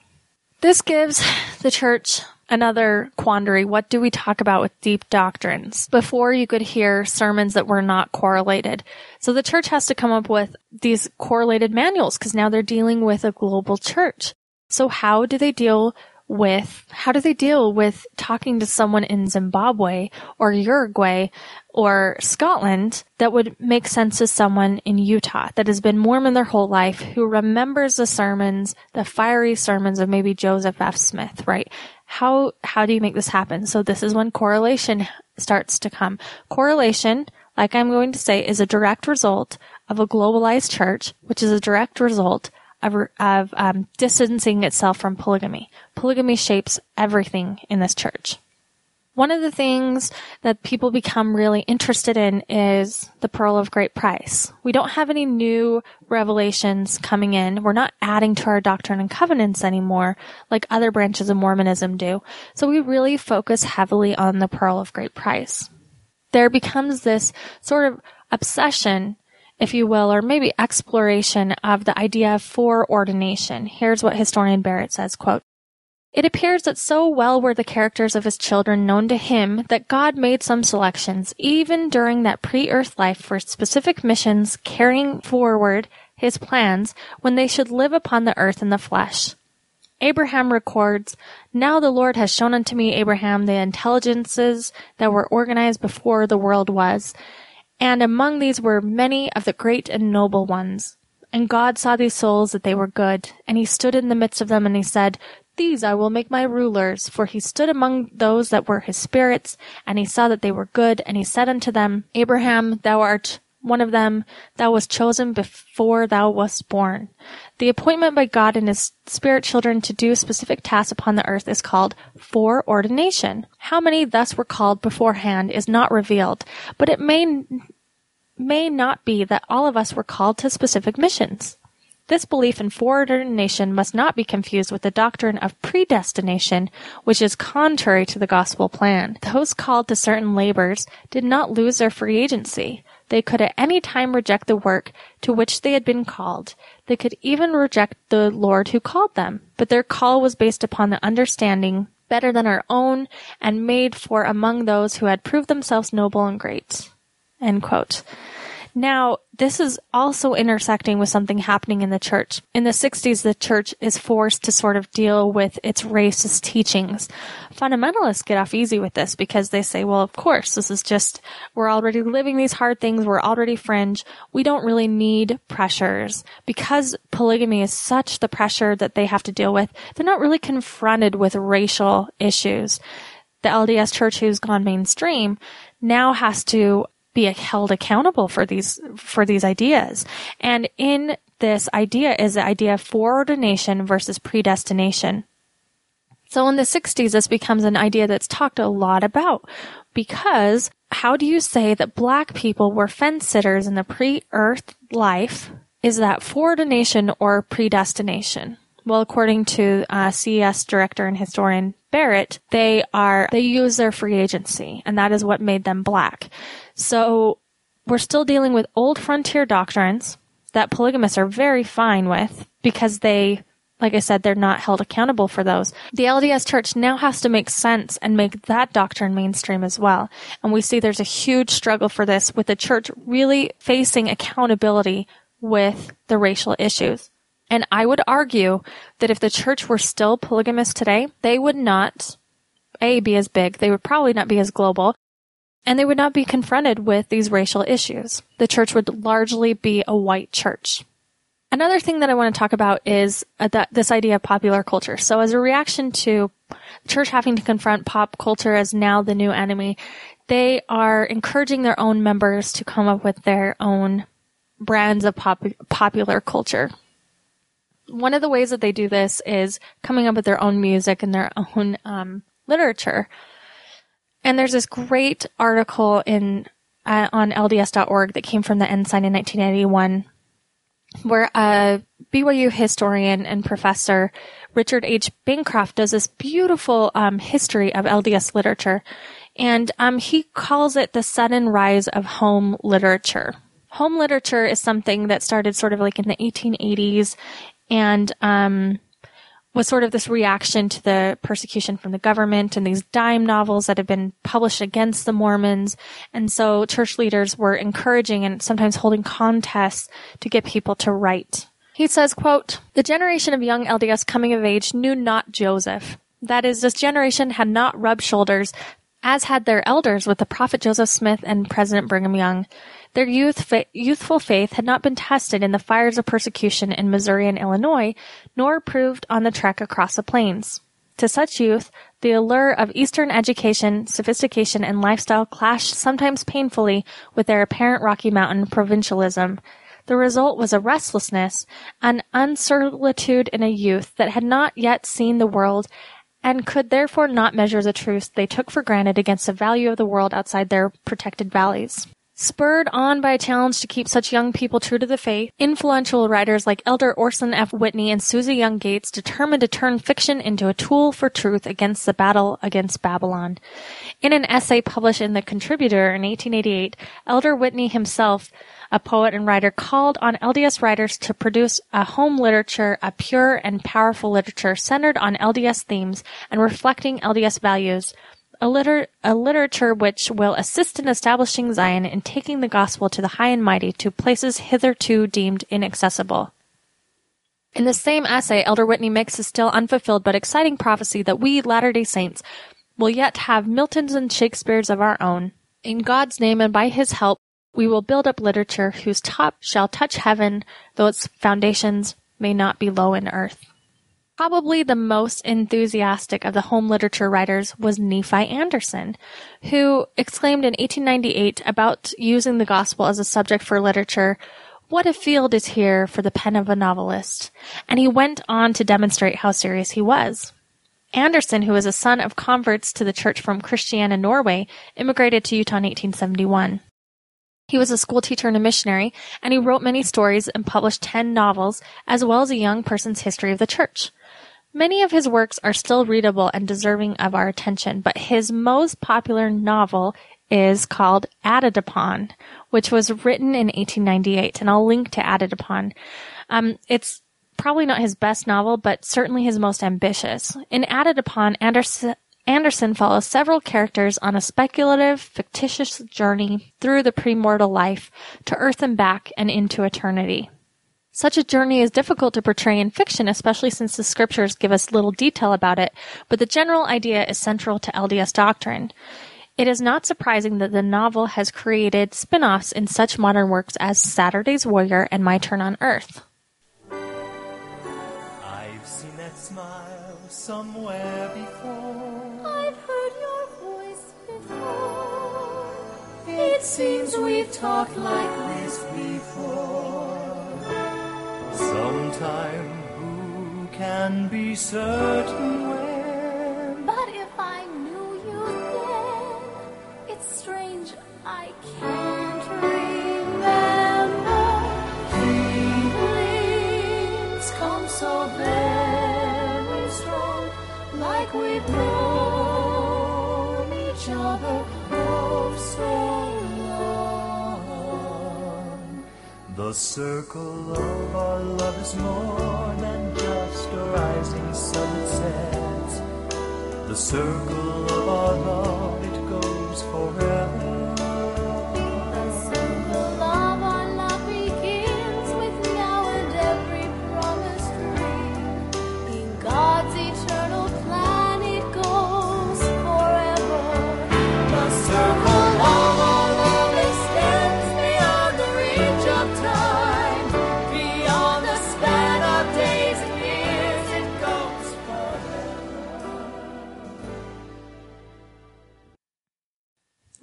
This gives the church another quandary. What do we talk about with deep doctrines? Before you could hear sermons that were not correlated. So the church has to come up with these correlated manuals because now they're dealing with a global church. So how do they deal with, how do they deal with talking to someone in Zimbabwe or Uruguay or Scotland that would make sense to someone in Utah that has been Mormon their whole life, who remembers the sermons, the fiery sermons of maybe Joseph F. Smith, right? How how do you make this happen? So this is when correlation starts to come. Correlation, like I'm going to say, is a direct result of a globalized church, which is a direct result of, of um, distancing itself from polygamy. Polygamy shapes everything in this church. One of the things that people become really interested in is the pearl of great price. We don't have any new revelations coming in. We're not adding to our doctrine and covenants anymore like other branches of Mormonism do. So we really focus heavily on the pearl of great price. There becomes this sort of obsession if you will, or maybe exploration of the idea of foreordination. Here's what historian Barrett says, quote, it appears that so well were the characters of his children known to him that God made some selections, even during that pre-earth life, for specific missions carrying forward his plans when they should live upon the earth in the flesh. Abraham records, Now the Lord has shown unto me, Abraham, the intelligences that were organized before the world was, and among these were many of the great and noble ones. And God saw these souls that they were good, and he stood in the midst of them, and he said, these I will make my rulers, for he stood among those that were his spirits, and he saw that they were good, and he said unto them, Abraham, thou art one of them, thou wast chosen before thou wast born. The appointment by God and his spirit children to do specific tasks upon the earth is called foreordination. How many thus were called beforehand is not revealed, but it may may not be that all of us were called to specific missions. This belief in foreordination must not be confused with the doctrine of predestination, which is contrary to the gospel plan. Those called to certain labors did not lose their free agency. They could at any time reject the work to which they had been called. They could even reject the Lord who called them. But their call was based upon the understanding better than our own and made for among those who had proved themselves noble and great. End quote. Now, this is also intersecting with something happening in the church. In the 60s, the church is forced to sort of deal with its racist teachings. Fundamentalists get off easy with this because they say, well, of course, this is just, we're already living these hard things, we're already fringe, we don't really need pressures. Because polygamy is such the pressure that they have to deal with, they're not really confronted with racial issues. The LDS church who's gone mainstream now has to be held accountable for these for these ideas. And in this idea is the idea of foreordination versus predestination. So in the 60s, this becomes an idea that's talked a lot about because how do you say that black people were fence sitters in the pre-earth life? Is that foreordination or predestination? Well, according to uh, CES director and historian Barrett, they are they use their free agency, and that is what made them black. So we're still dealing with old frontier doctrines that polygamists are very fine with because they like I said, they're not held accountable for those. The LDS church now has to make sense and make that doctrine mainstream as well. And we see there's a huge struggle for this with the church really facing accountability with the racial issues. And I would argue that if the church were still polygamous today, they would not, A, be as big, they would probably not be as global, and they would not be confronted with these racial issues. The church would largely be a white church. Another thing that I want to talk about is uh, that this idea of popular culture. So as a reaction to church having to confront pop culture as now the new enemy, they are encouraging their own members to come up with their own brands of pop- popular culture. One of the ways that they do this is coming up with their own music and their own um, literature. And there's this great article in uh, on LDS.org that came from the Ensign in 1981 where a BYU historian and professor Richard H. Cracroft does this beautiful um, history of LDS literature, and um, he calls it the sudden rise of home literature. Home literature is something that started sort of like in the 1880s, and um, was sort of this reaction to the persecution from the government and these dime novels that had been published against the Mormons. And so church leaders were encouraging and sometimes holding contests to get people to write. He says, quote, the generation of young LDS coming of age knew not Joseph. That is, this generation had not rubbed shoulders as had their elders with the prophet Joseph Smith and President Brigham Young. Their youth, youthful faith had not been tested in the fires of persecution in Missouri and Illinois, nor proved on the trek across the plains. To such youth, the allure of Eastern education, sophistication, and lifestyle clashed sometimes painfully with their apparent Rocky Mountain provincialism. The result was a restlessness, an uncertitude in a youth that had not yet seen the world and could therefore not measure the truths they took for granted against the value of the world outside their protected valleys. Spurred on by a challenge to keep such young people true to the faith, influential writers like Elder Orson F. Whitney and Susa Young Gates determined to turn fiction into a tool for truth against the battle against Babylon. In an essay published in The Contributor in 1888, Elder Whitney himself, a poet and writer, called on LDS writers to produce a home literature, a pure and powerful literature centered on LDS themes and reflecting LDS values, a, liter- a literature which will assist in establishing Zion and taking the gospel to the high and mighty to places hitherto deemed inaccessible. In the same essay, Elder Whitney makes a still unfulfilled but exciting prophecy that we Latter-day Saints will yet have Miltons and Shakespeares of our own. In God's name and by his help, we will build up literature whose top shall touch heaven, though its foundations may not be low in earth. Probably the most enthusiastic of the home literature writers was Nephi Anderson, who exclaimed in 1898 about using the gospel as a subject for literature, what a field is here for the pen of a novelist. And he went on to demonstrate how serious he was. Anderson, who was a son of converts to the church from Christiania, Norway, immigrated to Utah in 1871. He was a school teacher and a missionary, and he wrote many stories and published ten novels, as well as a young person's history of the church. Many of his works are still readable and deserving of our attention, but his most popular novel is called Added Upon, which was written in 1898, and I'll link to Added Upon. Um, it's probably not his best novel, but certainly his most ambitious. In Added Upon, Anderson, Anderson follows several characters on a speculative, fictitious journey through the premortal life to Earth and back and into eternity. Such a journey is difficult to portray in fiction, especially since the scriptures give us little detail about it, but the general idea is central to LDS doctrine. It is not surprising that the novel has created spin-offs in such modern works as Saturday's Warrior and My Turn on Earth. I've seen that smile somewhere seems we've talked like this before. Sometime who can be certain when? But if I knew you then, it's strange I can't remember. Feelings come so very strong, like we've known each other oh so. The circle of our love is more than just a rising sun that sets. The circle of our love, it goes forever.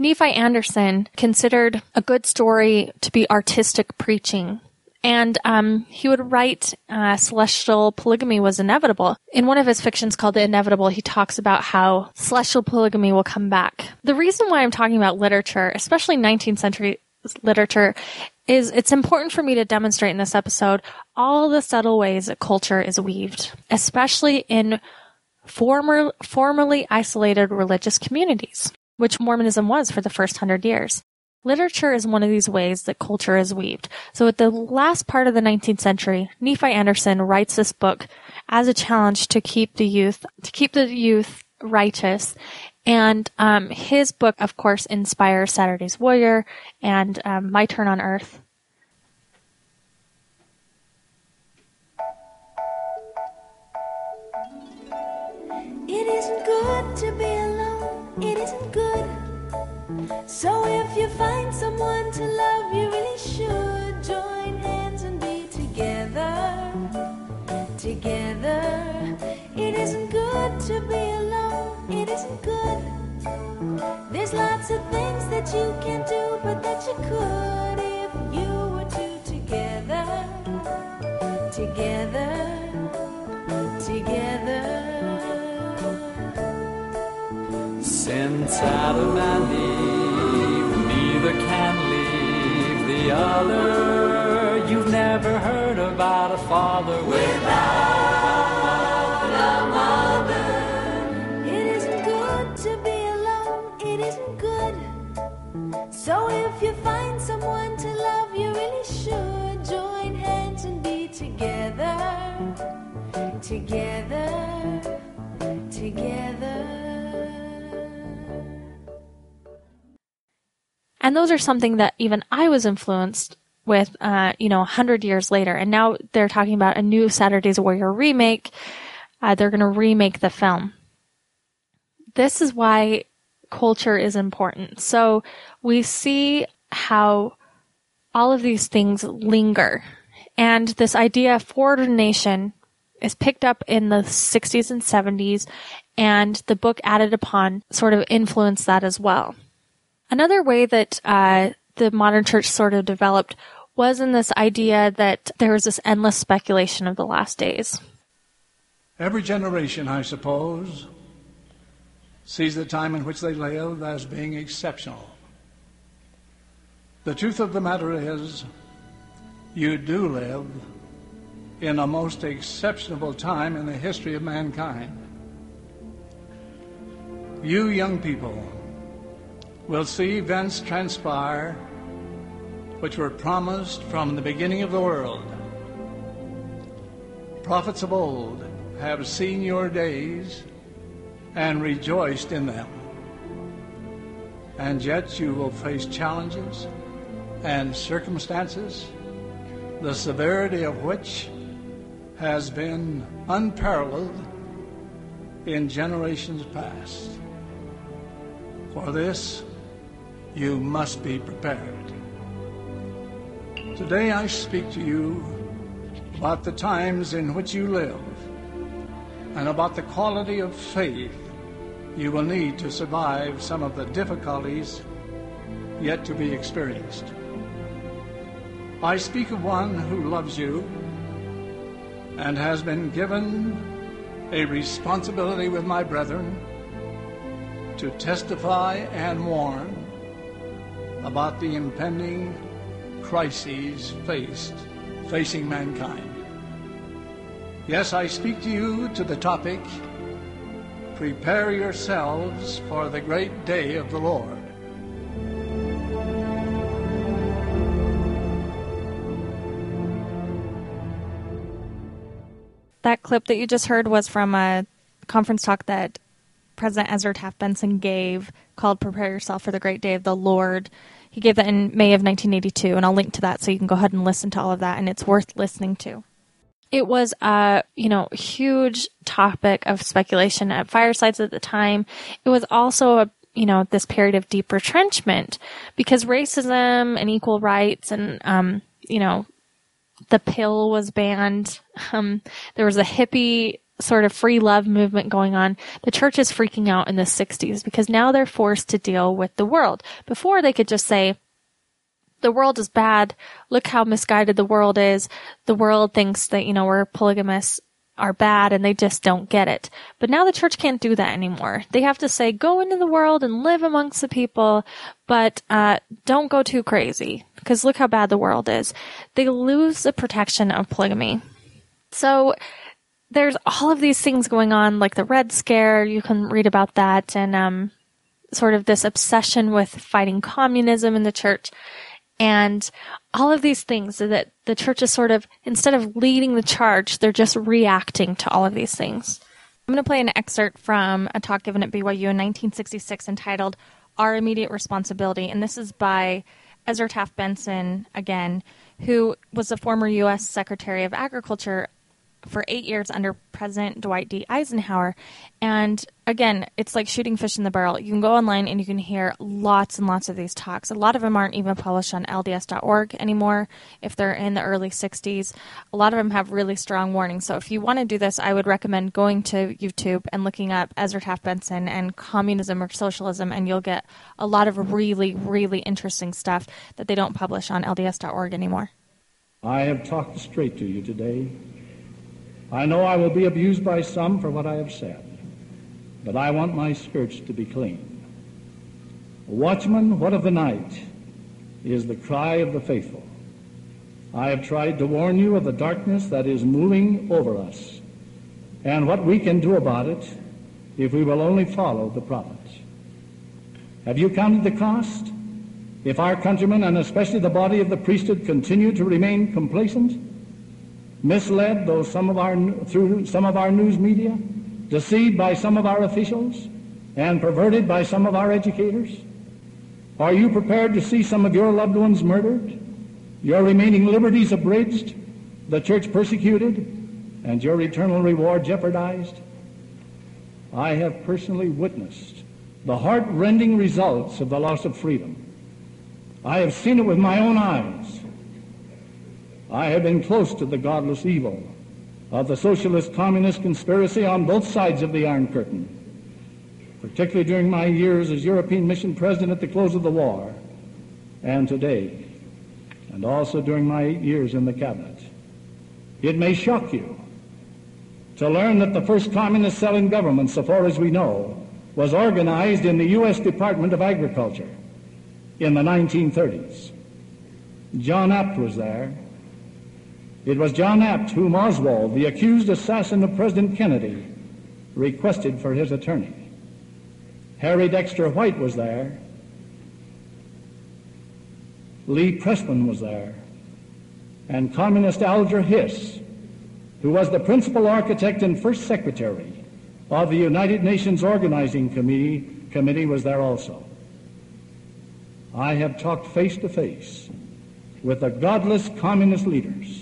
Nephi Anderson considered a good story to be artistic preaching. And um, he would write uh, celestial polygamy was inevitable. In one of his fictions called The Inevitable, he talks about how celestial polygamy will come back. The reason why I'm talking about literature, especially 19th century literature, is it's important for me to demonstrate in this episode all the subtle ways that culture is weaved, especially in former, formerly isolated religious communities, which Mormonism was for the first hundred years. Literature is one of these ways that culture is weaved. So at the last part of the 19th century, Nephi Anderson writes this book as a challenge to keep the youth, to keep the youth righteous. And um, his book, of course, inspires Saturday's Warrior and um, My Turn on Earth. It isn't good to be. It isn't good. So if you find someone to love, you really should join hands and be together. Together. It isn't good to be alone. It isn't good. There's lots of things that you can't do, but that you could Since Adam and Eve, neither can leave the other. You've never heard about a father without a mother. It isn't good to be alone, it isn't good. So if you find someone to love, you really should join hands and be together. Together, together. And those are something that even I was influenced with, uh, you know, a hundred years later. And now they're talking about a new Saturday's Warrior remake. Uh, they're going to remake the film. This is why culture is important. So we see how all of these things linger. And this idea of foreordination is picked up in the 60s and 70s, and the book added upon sort of influenced that as well. Another way that uh, the modern church sort of developed was in this idea that there was this endless speculation of the last days. Every generation, I suppose, sees the time in which they live as being exceptional. The truth of the matter is, you do live in a most exceptional time in the history of mankind. You young people will see events transpire which were promised from the beginning of the world. Prophets of old have seen your days and rejoiced in them. And yet you will face challenges and circumstances, the severity of which has been unparalleled in generations past. For this, you must be prepared. Today I speak to you about the times in which you live and about the quality of faith you will need to survive some of the difficulties yet to be experienced. I speak of one who loves you and has been given a responsibility with my brethren to testify and warn about the impending crises faced facing mankind. Yes, I speak to you to the topic Prepare yourselves for the great day of the Lord. That clip that you just heard was from a conference talk that President Ezra Taft Benson gave called Prepare Yourself for the Great Day of the Lord. He gave that in May of 1982, and I'll link to that so you can go ahead and listen to all of that, and it's worth listening to. It was a, you know, huge topic of speculation at firesides at the time. It was also a, you know, this period of deep retrenchment because racism and equal rights and, um, you know, the pill was banned. Um, there was a hippie sort of free love movement going on. The church is freaking out in the 60s because now they're forced to deal with the world. Before they could just say, the world is bad. Look how misguided the world is. The world thinks that, you know, we're polygamists are bad and they just don't get it. But now the church can't do that anymore. They have to say, go into the world and live amongst the people, but, uh, don't go too crazy because look how bad the world is. They lose the protection of polygamy. So there's all of these things going on, like the Red Scare. You can read about that and, um, sort of this obsession with fighting communism in the church and all of these things that the church is sort of instead of leading the charge they're just reacting to all of these things i'm going to play an excerpt from a talk given at byu in 1966 entitled our immediate responsibility and this is by ezra taft benson again who was a former u.s secretary of agriculture for eight years under President Dwight D. Eisenhower. And again, it's like shooting fish in the barrel. You can go online and you can hear lots and lots of these talks. A lot of them aren't even published on LDS.org anymore if they're in the early 60s. A lot of them have really strong warnings. So if you want to do this, I would recommend going to YouTube and looking up Ezra Taft Benson and communism or socialism, and you'll get a lot of really, really interesting stuff that they don't publish on LDS.org anymore. I have talked straight to you today. I know I will be abused by some for what I have said, but I want my skirts to be clean. Watchman, what of the night? Is the cry of the faithful. I have tried to warn you of the darkness that is moving over us and what we can do about it if we will only follow the prophets. Have you counted the cost? If our countrymen and especially the body of the priesthood continue to remain complacent, misled though some of our, through some of our news media, deceived by some of our officials, and perverted by some of our educators? Are you prepared to see some of your loved ones murdered, your remaining liberties abridged, the church persecuted, and your eternal reward jeopardized? I have personally witnessed the heart-rending results of the loss of freedom. I have seen it with my own eyes I have been close to the godless evil of the socialist communist conspiracy on both sides of the Iron Curtain, particularly during my years as European Mission President at the close of the war and today, and also during my eight years in the Cabinet. It may shock you to learn that the first communist selling government, so far as we know, was organized in the U.S. Department of Agriculture in the 1930s. John Abt was there, it was John Abt whom Oswald, the accused assassin of President Kennedy, requested for his attorney. Harry Dexter White was there. Lee Pressman was there. And Communist Alger Hiss, who was the principal architect and first secretary of the United Nations Organizing Committee, committee was there also. I have talked face to face with the godless communist leaders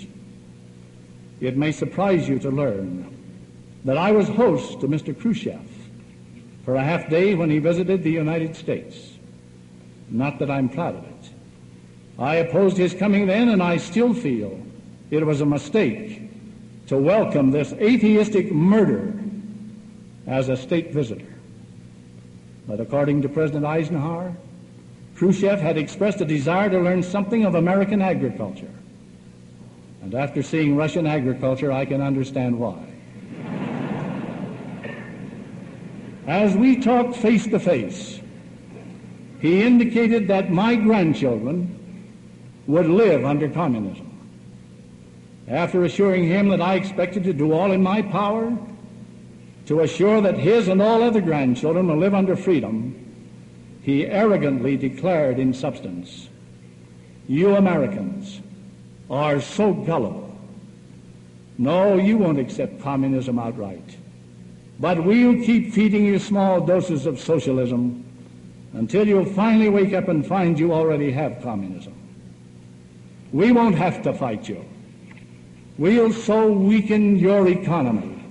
it may surprise you to learn that I was host to Mr. Khrushchev for a half day when he visited the United States. Not that I'm proud of it. I opposed his coming then, and I still feel it was a mistake to welcome this atheistic murderer as a state visitor. But according to President Eisenhower, Khrushchev had expressed a desire to learn something of American agriculture. And after seeing Russian agriculture, I can understand why. As we talked face to face, he indicated that my grandchildren would live under communism. after assuring him that I expected to do all in my power to assure that his and all other grandchildren will live under freedom, he arrogantly declared in substance, You Americans are so gullible. No, you won't accept communism outright. But we'll keep feeding you small doses of socialism until you finally wake up and find you already have communism. We won't have to fight you. We'll so weaken your economy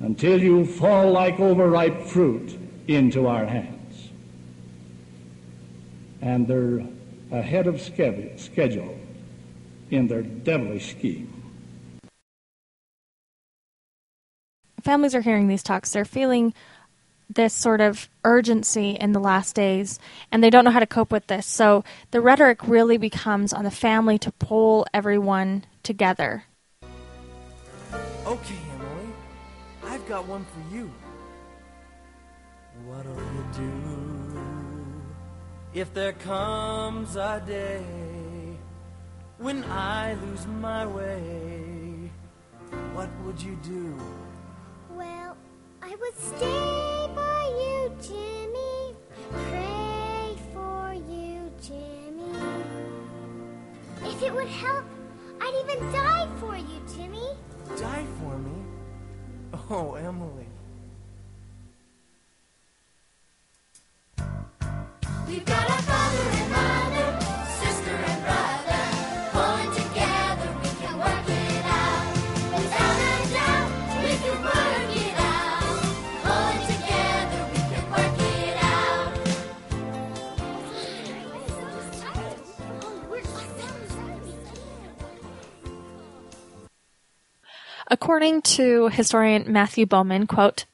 until you fall like overripe fruit into our hands. And they're ahead of schedule in their devilish scheme. Families are hearing these talks. They're feeling this sort of urgency in the last days and they don't know how to cope with this. So the rhetoric really becomes on the family to pull everyone together. Okay, Emily, I've got one for you. What'll you do if there comes a day when I lose my way? What would you do? Well, I would stay by you, Jimmy. Pray for you, Jimmy. If it would help, I'd even die for you, Jimmy. Die for me? Oh, Emily. We've got a father and mother, According to historian Matthew Bowman, quote,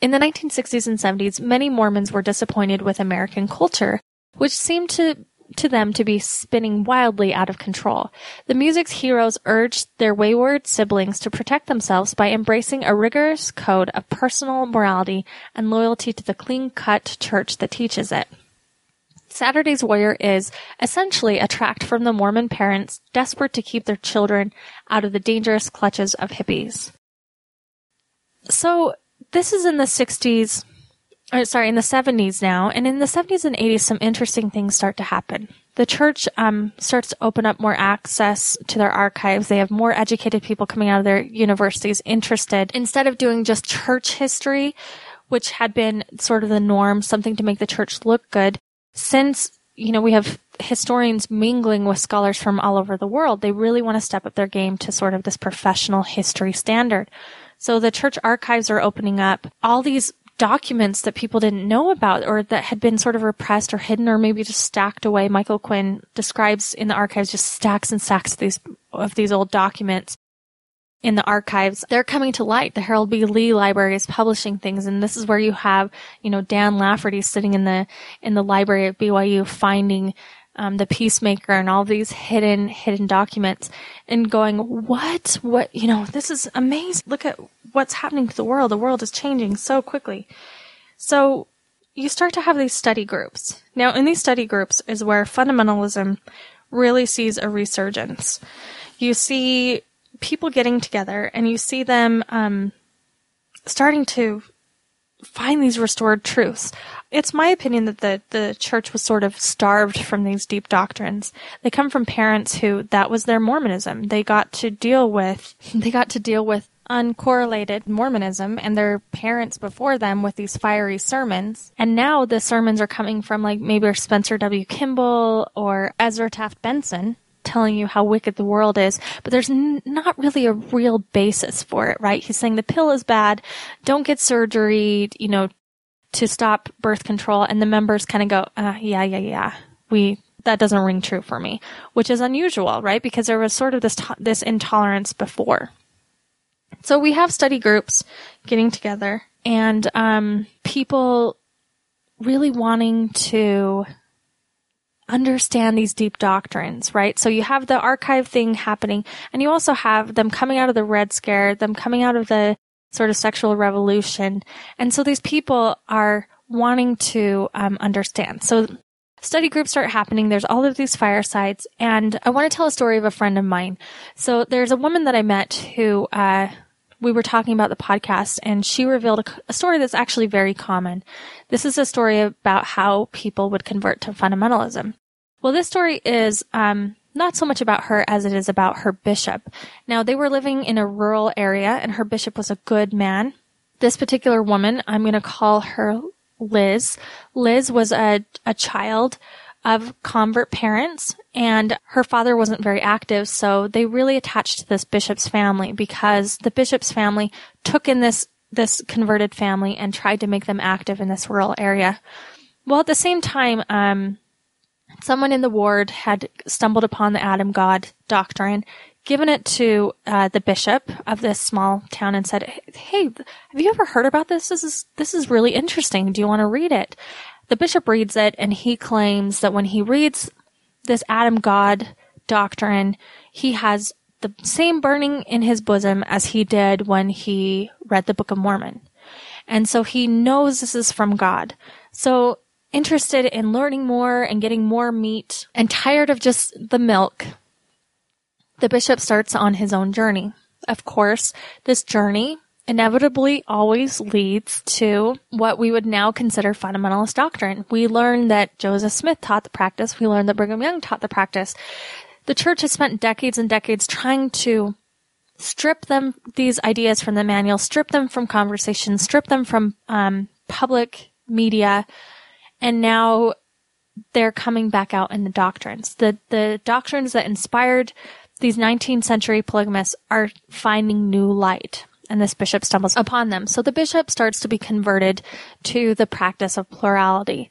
in the 1960s and 70s, many Mormons were disappointed with American culture, which seemed to to them to be spinning wildly out of control. The music's heroes urged their wayward siblings to protect themselves by embracing a rigorous code of personal morality and loyalty to the clean-cut church that teaches it. Saturday's Warrior is essentially a tract from the Mormon parents desperate to keep their children out of the dangerous clutches of hippies. So, this is in the 60s, or sorry, in the 70s now, and in the 70s and 80s, some interesting things start to happen. The church um, starts to open up more access to their archives. They have more educated people coming out of their universities interested. Instead of doing just church history, which had been sort of the norm, something to make the church look good, since you know we have historians mingling with scholars from all over the world, they really want to step up their game to sort of this professional history standard. So the church archives are opening up all these documents that people didn't know about or that had been sort of repressed or hidden or maybe just stacked away. Michael Quinn describes in the archives just stacks and stacks of these of these old documents in the archives. They're coming to light. The Harold B. Lee Library is publishing things and this is where you have, you know, Dan Lafferty sitting in the in the library at BYU finding um, the peacemaker and all these hidden hidden documents and going what what you know this is amazing look at what's happening to the world the world is changing so quickly so you start to have these study groups now in these study groups is where fundamentalism really sees a resurgence you see people getting together and you see them um, starting to find these restored truths. It's my opinion that the, the church was sort of starved from these deep doctrines. They come from parents who that was their Mormonism. They got to deal with, they got to deal with uncorrelated Mormonism and their parents before them with these fiery sermons. And now the sermons are coming from like maybe Spencer W. Kimball or Ezra Taft Benson telling you how wicked the world is, but there's n- not really a real basis for it, right? He's saying the pill is bad, don't get surgery, you know, to stop birth control, and the members kind of go, uh, yeah, yeah, yeah, we, that doesn't ring true for me, which is unusual, right? Because there was sort of this, to- this intolerance before. So we have study groups getting together and, um, people really wanting to understand these deep doctrines, right? So you have the archive thing happening and you also have them coming out of the Red Scare, them coming out of the sort of sexual revolution. And so these people are wanting to um, understand. So study groups start happening. There's all of these firesides, and I want to tell a story of a friend of mine. So there's a woman that I met who uh, we were talking about the podcast, and she revealed a, a story that's actually very common. This is a story about how people would convert to fundamentalism. Well, this story is um, not so much about her as it is about her bishop. Now, they were living in a rural area, and her bishop was a good man. This particular woman, I'm going to call her Liz. Liz was a, a child of convert parents, and her father wasn't very active, so they really attached to this bishop's family because the bishop's family took in this this converted family and tried to make them active in this rural area. Well, at the same time, um, someone in the ward had stumbled upon the Adam God doctrine, given it to uh, the bishop of this small town, and said, "Hey, have you ever heard about this? This is this is really interesting. Do you want to read it?" The bishop reads it, and he claims that when he reads this Adam God doctrine, he has the same burning in his bosom as he did when he read the Book of Mormon. And so he knows this is from God. So interested in learning more and getting more meat and tired of just the milk, the bishop starts on his own journey. Of course, this journey inevitably always leads to what we would now consider fundamentalist doctrine. We learn that Joseph Smith taught the practice. We learn that Brigham Young taught the practice. The church has spent decades and decades trying to strip them these ideas from the manual, strip them from conversation, strip them from um, public media, and now they're coming back out in the doctrines. The the doctrines that inspired these 19th century polygamists are finding new light. And this bishop stumbles upon them. So the bishop starts to be converted to the practice of plurality.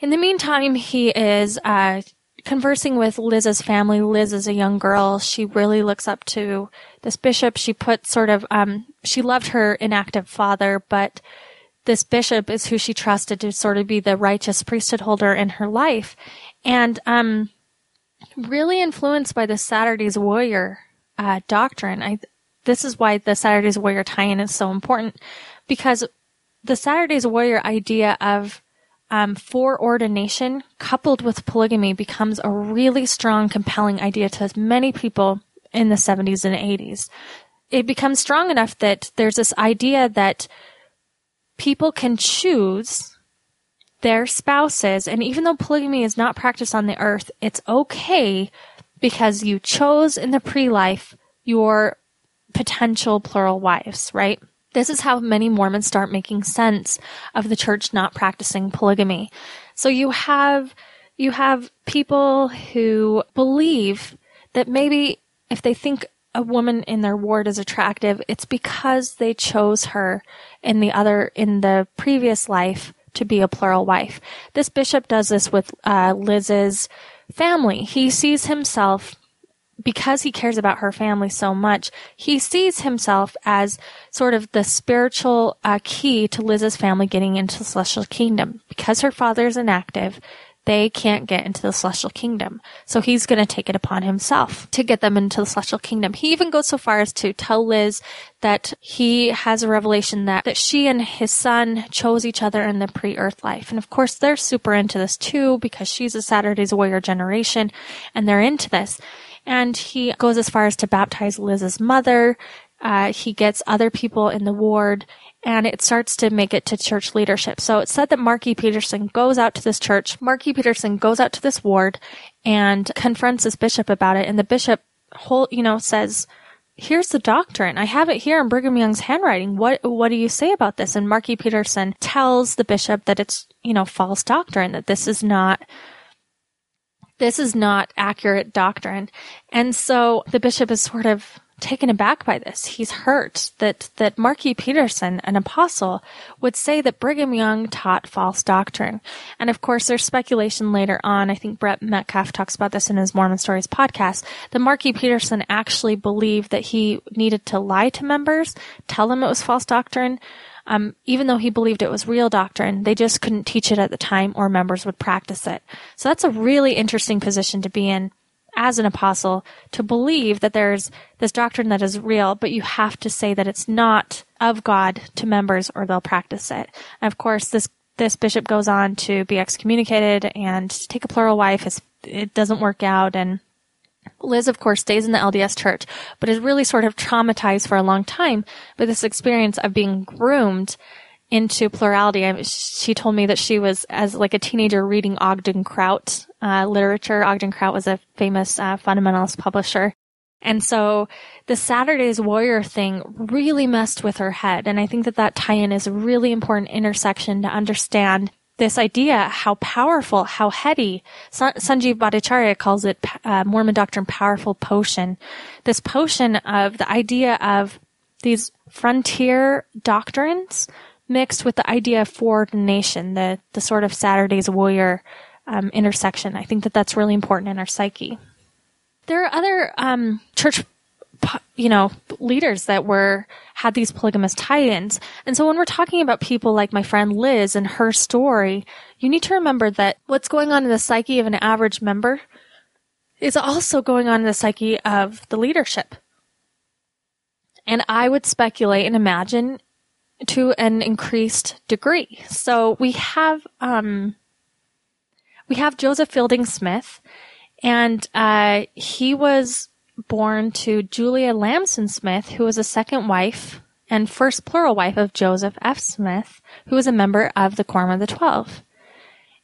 In the meantime, he is uh, conversing with Liz's family. Liz is a young girl. She really looks up to this bishop. She put sort of, um, she loved her inactive father, but this bishop is who she trusted to sort of be the righteous priesthood holder in her life. And, um, really influenced by the Saturday's Warrior, uh, doctrine. I, this is why the Saturday's Warrior tie-in is so important because the Saturday's Warrior idea of um, foreordination coupled with polygamy becomes a really strong, compelling idea to many people in the 70s and 80s. It becomes strong enough that there's this idea that people can choose their spouses, and even though polygamy is not practiced on the earth, it's okay because you chose in the pre-life your potential plural wives, right? This is how many Mormons start making sense of the church not practicing polygamy. So you have, you have people who believe that maybe if they think a woman in their ward is attractive, it's because they chose her in the other, in the previous life to be a plural wife. This bishop does this with uh, Liz's family. He sees himself because he cares about her family so much, he sees himself as sort of the spiritual uh, key to Liz's family getting into the celestial kingdom. Because her father is inactive, they can't get into the celestial kingdom. So he's going to take it upon himself to get them into the celestial kingdom. He even goes so far as to tell Liz that he has a revelation that, that she and his son chose each other in the pre-earth life. And of course, they're super into this too because she's a Saturday's Warrior generation and they're into this and he goes as far as to baptize Liz's mother. Uh, he gets other people in the ward and it starts to make it to church leadership. So it's said that Marky Peterson goes out to this church. Marky Peterson goes out to this ward and confronts this bishop about it. And the bishop whole, you know, says, here's the doctrine. I have it here in Brigham Young's handwriting. What, what do you say about this? And Marky Peterson tells the bishop that it's, you know, false doctrine, that this is not this is not accurate doctrine. And so the bishop is sort of taken aback by this. He's hurt that, that Marky Peterson, an apostle, would say that Brigham Young taught false doctrine. And of course, there's speculation later on. I think Brett Metcalf talks about this in his Mormon Stories podcast, that Marky Peterson actually believed that he needed to lie to members, tell them it was false doctrine, um, even though he believed it was real doctrine, they just couldn't teach it at the time or members would practice it. So that's a really interesting position to be in as an apostle to believe that there's this doctrine that is real, but you have to say that it's not of God to members or they'll practice it. And of course, this this bishop goes on to be excommunicated and take a plural wife. His, it doesn't work out. And Liz, of course, stays in the LDS church, but is really sort of traumatized for a long time by this experience of being groomed into plurality. I, she told me that she was, as like a teenager, reading Ogden Kraut uh, literature. Ogden Kraut was a famous uh, fundamentalist publisher. And so the Saturday's Warrior thing really messed with her head. And I think that that tie-in is a really important intersection to understand this idea, how powerful, how heady. San- Sanjeev Bhattacharya calls it uh, Mormon doctrine powerful potion. This potion of the idea of these frontier doctrines mixed with the idea of foreordination, the, the sort of Saturday's Warrior um, intersection. I think that that's really important in our psyche. There are other um, church you know leaders that were had these polygamous tie-ins. And so when we're talking about people like my friend liz and her story you need to remember that what's going on in the psyche of an average member is also going on in the psyche of the leadership. And i would speculate and imagine to an increased degree. So we have um we have joseph fielding smith and uh, he was born to Julina Lambson Smith, who was a second wife and first plural wife of Joseph F. Smith, who was a member of the Quorum of the Twelve.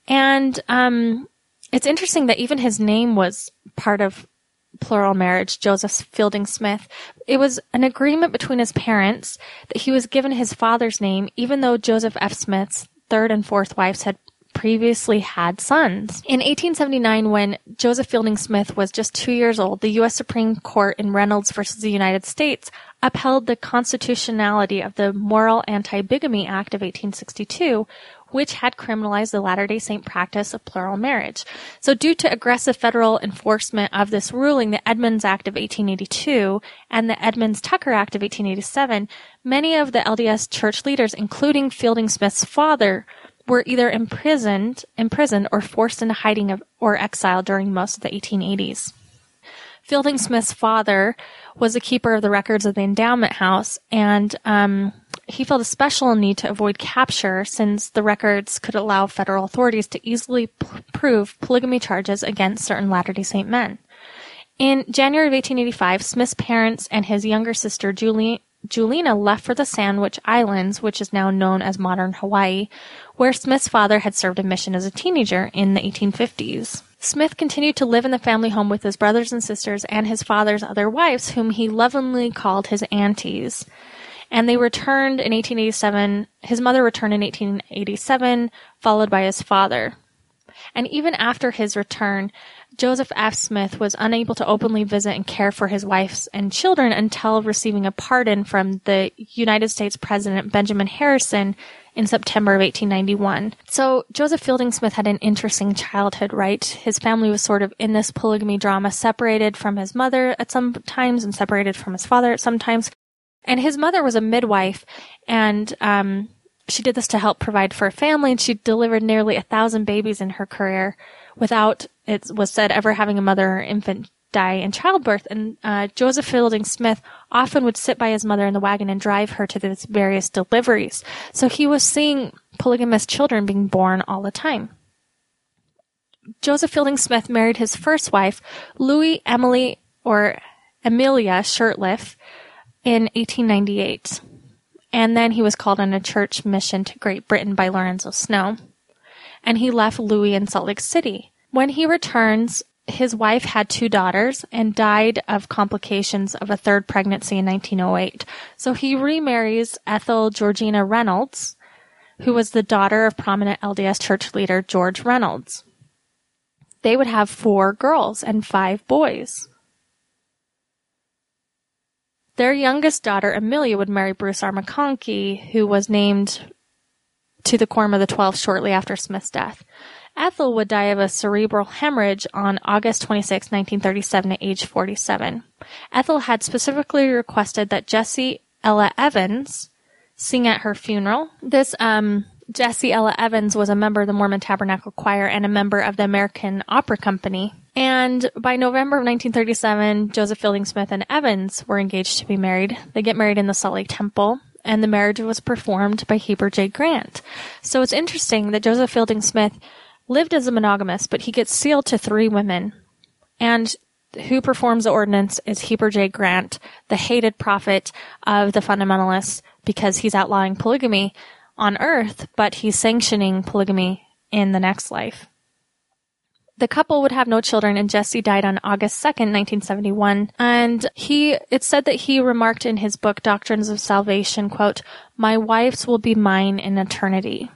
And um, it's interesting that even his name was part of plural marriage, Joseph Fielding Smith. It was an agreement between his parents that he was given his father's name, even though Joseph F. Smith's third and fourth wives had previously had sons. In 1879, when Joseph Fielding Smith was just two years old, the U.S. Supreme Court in Reynolds versus the United States upheld the constitutionality of the Morrill Anti-Bigamy Act of 1862, which had criminalized the Latter-day Saint practice of plural marriage. So due to aggressive federal enforcement of this ruling, the Edmunds Act of 1882 and the Edmunds-Tucker Act of 1887, many of the LDS church leaders, including Fielding Smith's father, were either imprisoned, imprisoned or forced into hiding of, or exile during most of the 1880s. Fielding Smith's father was a keeper of the records of the endowment house, and um, he felt a special need to avoid capture since the records could allow federal authorities to easily p- prove polygamy charges against certain Latter-day Saint men. In January of 1885, Smith's parents and his younger sister Julie, Julina left for the Sandwich Islands, which is now known as modern Hawaii, where Smith's father had served a mission as a teenager in the 1850s. Smith continued to live in the family home with his brothers and sisters and his father's other wives, whom he lovingly called his aunties. And they returned in 1887. His mother returned in 1887, followed by his father. And even after his return, Joseph F. Smith was unable to openly visit and care for his wives and children until receiving a pardon from the United States President Benjamin Harrison in September of 1891. So Joseph Fielding Smith had an interesting childhood, right? His family was sort of in this polygamy drama, separated from his mother at some times and separated from his father at some times. And his mother was a midwife and, um, she did this to help provide for a family and she delivered nearly a thousand babies in her career without, it was said, ever having a mother or infant die in childbirth. And uh, Joseph Fielding Smith often would sit by his mother in the wagon and drive her to these various deliveries. So he was seeing polygamous children being born all the time. Joseph Fielding Smith married his first wife, Louis Emily or Amelia Shurtliff, in 1898. And then he was called on a church mission to Great Britain by Lorenzo Snow. And he left Louis in Salt Lake City. When he returns, his wife had two daughters and died of complications of a third pregnancy in 1908. So he remarries Ethel Georgina Reynolds, who was the daughter of prominent LDS church leader George Reynolds. They would have four girls and five boys. Their youngest daughter, Amelia, would marry Bruce R. McConkie, who was named to the Quorum of the Twelve shortly after Smith's death. Ethel would die of a cerebral hemorrhage on August 26, 1937 at age 47. Ethel had specifically requested that Jessie Ella Evans sing at her funeral. This, um, Jessie Ella Evans was a member of the Mormon Tabernacle Choir and a member of the American Opera Company. And by November of 1937, Joseph Fielding Smith and Evans were engaged to be married. They get married in the Salt Lake Temple. And the marriage was performed by Heber J. Grant. So it's interesting that Joseph Fielding Smith lived as a monogamist, but he gets sealed to three women. And who performs the ordinance is Heber J. Grant, the hated prophet of the fundamentalists, because he's outlawing polygamy on earth, but he's sanctioning polygamy in the next life. The couple would have no children and Jessie died on August 2nd, 1971. And he, it said that he remarked in his book, Doctrines of Salvation, quote, my wife's will be mine in eternity.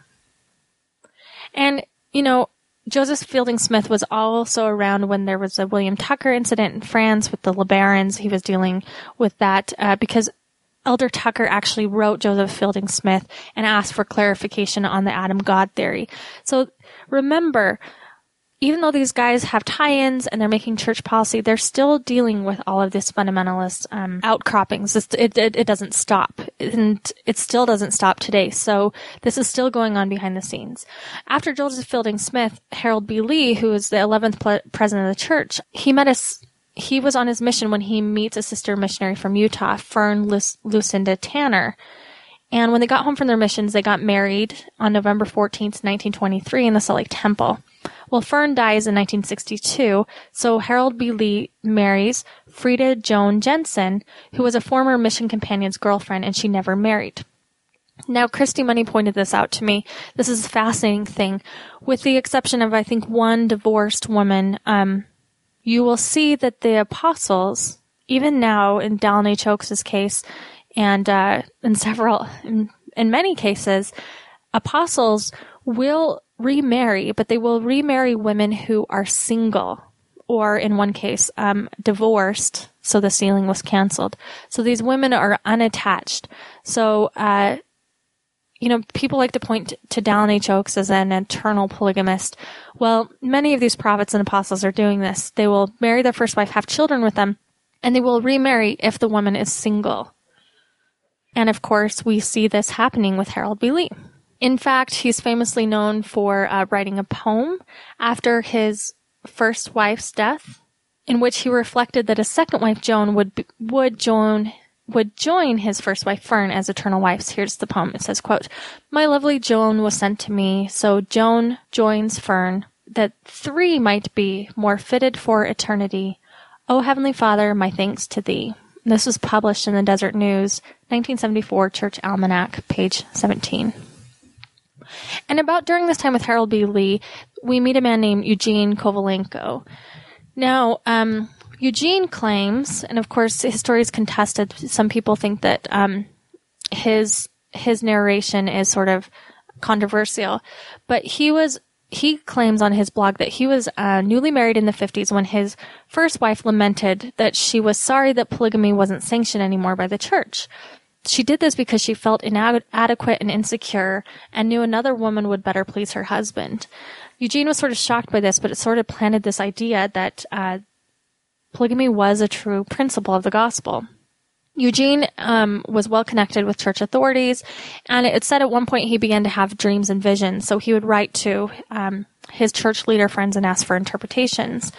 And, you know, Joseph Fielding Smith was also around when there was a William Tucker incident in France with the LeBarons. He was dealing with that uh, because Elder Tucker actually wrote Joseph Fielding Smith and asked for clarification on the Adam God theory. So remember, even though these guys have tie-ins and they're making church policy, they're still dealing with all of this fundamentalist um, outcroppings. It, it, it doesn't stop, and it still doesn't stop today. So this is still going on behind the scenes. After Joseph Fielding Smith, Harold B. Lee, who is the 11th ple- president of the church, he met us. He was on his mission when he meets a sister missionary from Utah, Fern Lu- Lucinda Tanner. And when they got home from their missions, they got married on November 14th, 1923 in the Salt Lake Temple. Well, Fern dies in 1962, so Harold B. Lee marries Freda Joan Jensen, who was a former mission companion's girlfriend, and she never married. Now, Christy Money pointed this out to me. This is a fascinating thing. With the exception of, I think, one divorced woman, um, you will see that the apostles, even now in Dallin H. Oaks' case, and uh, in several, in, in many cases, apostles will remarry, but they will remarry women who are single, or in one case, um, divorced. So the sealing was canceled. So these women are unattached. So, uh, you know, people like to point to Dallin H. Oaks as an eternal polygamist. Well, many of these prophets and apostles are doing this. They will marry their first wife, have children with them, and they will remarry if the woman is single. And of course, we see this happening with Harold B. Lee. In fact, he's famously known for uh, writing a poem after his first wife's death, in which he reflected that his second wife Joan would be, would join would join his first wife Fern as eternal wives. Here's the poem. It says, quote, My lovely Joan was sent to me, so Joan joins Fern, that three might be more fitted for eternity. O Heavenly Father, my thanks to thee. This was published in the Deseret News, 1974 Church Almanac, page 17. And about during this time with Harold B. Lee, we meet a man named Eugene Kovalenko. Now, um, Eugene claims, and of course his story is contested. Some people think that um, his his narration is sort of controversial, but he was he claims on his blog that he was uh, newly married in the 50s when his first wife lamented that she was sorry that polygamy wasn't sanctioned anymore by the church. She did this because she felt inadequate and insecure and knew another woman would better please her husband. Eugene was sort of shocked by this, but it sort of planted this idea that uh, polygamy was a true principle of the gospel. Eugene um, was well connected with church authorities, and it said at one point he began to have dreams and visions. So he would write to um, his church leader friends and ask for interpretations.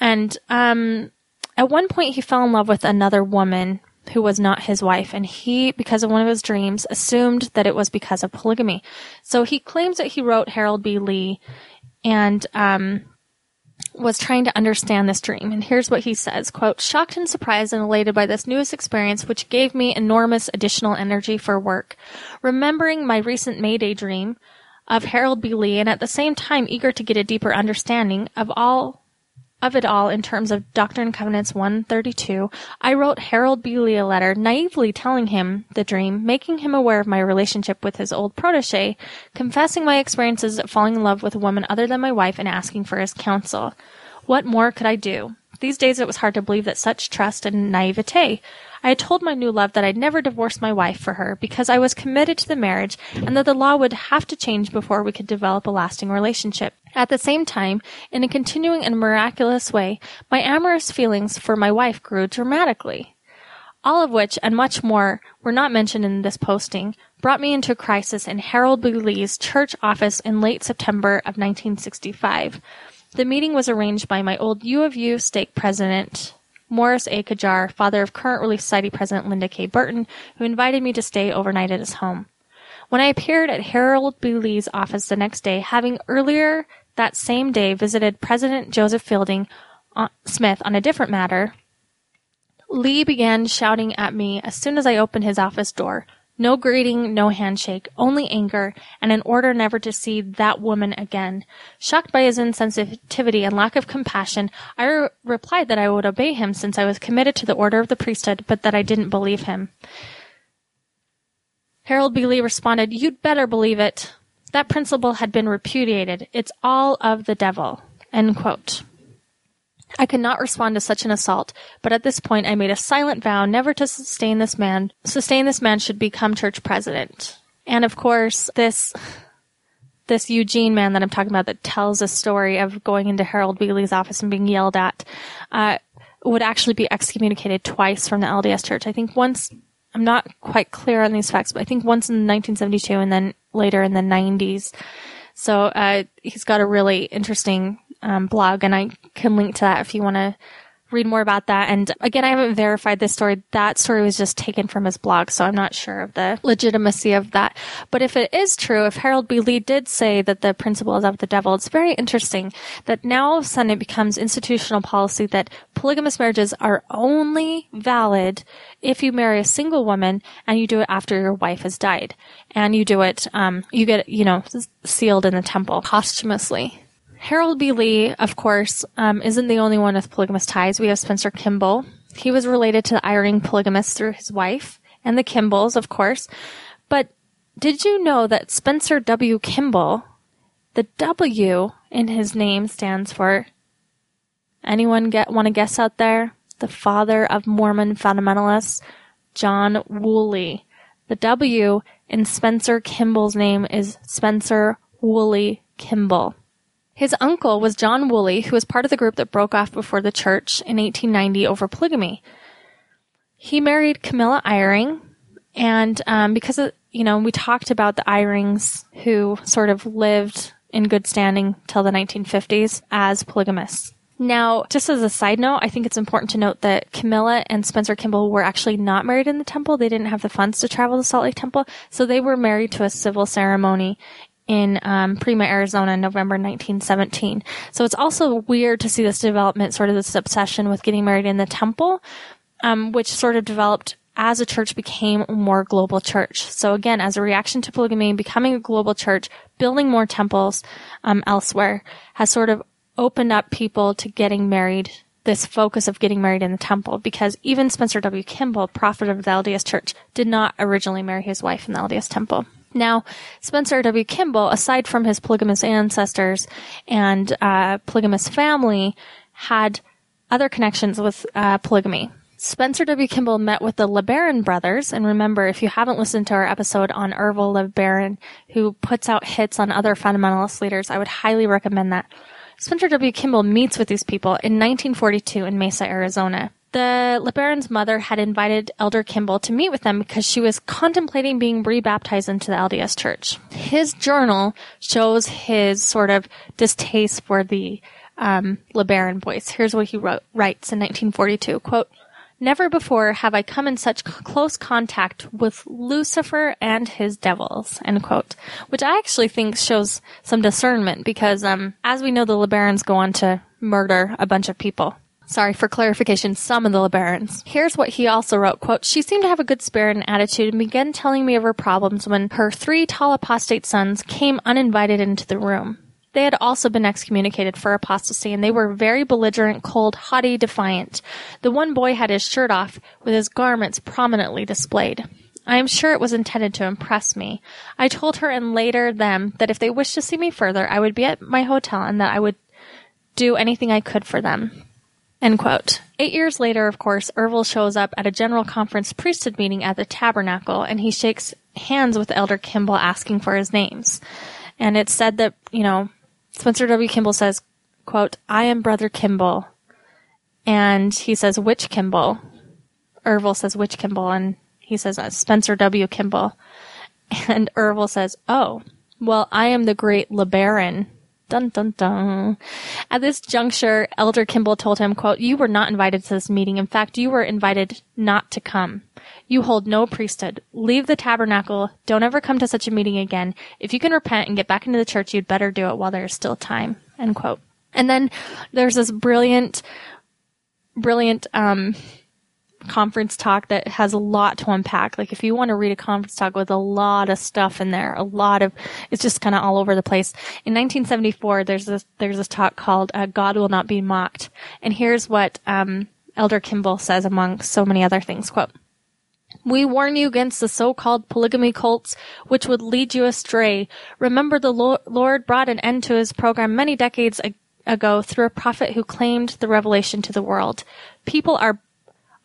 And um, at one point, he fell in love with another woman who was not his wife, and he, because of one of his dreams, assumed that it was because of polygamy. So he claims that he wrote Harold B. Lee, and um, was trying to understand this dream. And here's what he says, quote, shocked and surprised and elated by this newest experience, which gave me enormous additional energy for work. Remembering my recent Mayday dream of Harold B. Lee and at the same time eager to get a deeper understanding of all of it all in terms of Doctrine and Covenants 132, I wrote Harold B. Lee a letter, naively telling him the dream, making him aware of my relationship with his old protege, confessing my experiences of falling in love with a woman other than my wife, and asking for his counsel. What more could I do? These days it was hard to believe that such trust and naivete. I had told my new love that I'd never divorce my wife for her because I was committed to the marriage and that the law would have to change before we could develop a lasting relationship. At the same time, in a continuing and miraculous way, my amorous feelings for my wife grew dramatically. All of which and much more were not mentioned in this posting brought me into a crisis in Harold B. Church office in late September of 1965. The meeting was arranged by my old U of U stake president, Morris A. Kjar, father of current Relief Society President Linda K. Burton, who invited me to stay overnight at his home. When I appeared at Harold B. Lee's office the next day, having earlier that same day visited President Joseph Fielding uh, Smith on a different matter, Lee began shouting at me as soon as I opened his office door. No greeting, no handshake, only anger, and an order never to see that woman again. Shocked by his insensitivity and lack of compassion, I re- replied that I would obey him since I was committed to the order of the priesthood, but that I didn't believe him. Harold B. Lee responded, You'd better believe it. That principle had been repudiated. It's all of the devil. End quote. I could not respond to such an assault, but at this point I made a silent vow never to sustain this man, sustain this man should become church president. And of course, this, this Eugene man that I'm talking about that tells a story of going into Harold. Lee's office and being yelled at, uh, would actually be excommunicated twice from the LDS church. I think once, I'm not quite clear on these facts, but I think once in 1972 and then later in the 90s. So, uh, he's got a really interesting um, blog, and I can link to that if you want to read more about that. And again, I haven't verified this story. That story was just taken from his blog, so I'm not sure of the legitimacy of that. But if it is true, if Harold B. Lee did say that the principle is of the devil, it's very interesting that now all of a sudden it becomes institutional policy that polygamous marriages are only valid if you marry a single woman and you do it after your wife has died. And you do it, um, you get, you know, sealed in the temple posthumously. Harold B. Lee, of course, um, isn't the only one with polygamous ties. We have Spencer Kimball. He was related to the Eyring polygamists through his wife, and the Kimballs, of course. But did you know that Spencer W. Kimball, the W in his name stands for anyone get want to guess out there? The father of Mormon fundamentalists, John Woolley. The W in Spencer Kimball's name is Spencer Woolley Kimball. His uncle was John Woolley, who was part of the group that broke off before the church in 1890 over polygamy. He married Camilla Eyring, and um, because of, you know we talked about the Eyrings who sort of lived in good standing till the 1950s as polygamists. Now, just as a side note, I think it's important to note that Camilla and Spencer Kimball were actually not married in the temple. They didn't have the funds to travel to Salt Lake Temple, so they were married to a civil ceremony in um, Pima, Arizona, in November 1917. So it's also weird to see this development, sort of this obsession with getting married in the temple, um, which sort of developed as a church became a more global church. So again, as a reaction to polygamy, becoming a global church, building more temples um, elsewhere has sort of opened up people to getting married. This focus of getting married in the temple, because even Spencer W. Kimball, prophet of the LDS Church, did not originally marry his wife in the LDS Temple. Now, Spencer W. Kimball, aside from his polygamous ancestors and uh, polygamous family, had other connections with uh, polygamy. Spencer W. Kimball met with the LeBaron brothers, and remember, if you haven't listened to our episode on Ervil LeBaron, who puts out hits on other fundamentalist leaders, I would highly recommend that. Spencer W. Kimball meets with these people in 1942 in Mesa, Arizona. The LeBaron's mother had invited Elder Kimball to meet with them because she was contemplating being rebaptized into the LDS Church. His journal shows his sort of distaste for the um, LeBaron boys. Here's what he wrote, writes in 1942, quote, Never before have I come in such close contact with Lucifer and his devils, end quote. Which I actually think shows some discernment because, um, as we know, the LeBarons go on to murder a bunch of people. Sorry for clarification, some of the LeBarons. Here's what he also wrote, quote, She seemed to have a good spirit and attitude and began telling me of her problems when her three tall apostate sons came uninvited into the room. They had also been excommunicated for apostasy and they were very belligerent, cold, haughty, defiant. The one boy had his shirt off with his garments prominently displayed. I am sure it was intended to impress me. I told her and later them that if they wished to see me further, I would be at my hotel and that I would do anything I could for them. End quote. Eight years later, of course, Ervil shows up at a general conference priesthood meeting at the tabernacle and he shakes hands with Elder Kimball asking for his names. And it's said that, you know, Spencer W. Kimball says, quote, I am Brother Kimball. And he says, which Kimball? Ervil says, which Kimball? And he says, uh, Spencer W. Kimball. And Ervil says, oh, well, I am the great LeBaron Dun dun dun. At this juncture, Elder Kimball told him, quote, You were not invited to this meeting. In fact, you were invited not to come. You hold no priesthood. Leave the tabernacle. Don't ever come to such a meeting again. If you can repent and get back into the church, you'd better do it while there is still time. End quote. And then there's this brilliant, brilliant, um, conference talk that has a lot to unpack. Like if you want to read a conference talk with a lot of stuff in there, a lot of, it's just kind of all over the place. In 1974, there's this, there's this talk called uh, God Will Not Be Mocked. And here's what, um, Elder Kimball says among so many other things, quote, we warn you against the so-called polygamy cults, which would lead you astray. Remember the Lord brought an end to his program many decades ag- ago through a prophet who claimed the revelation to the world. People are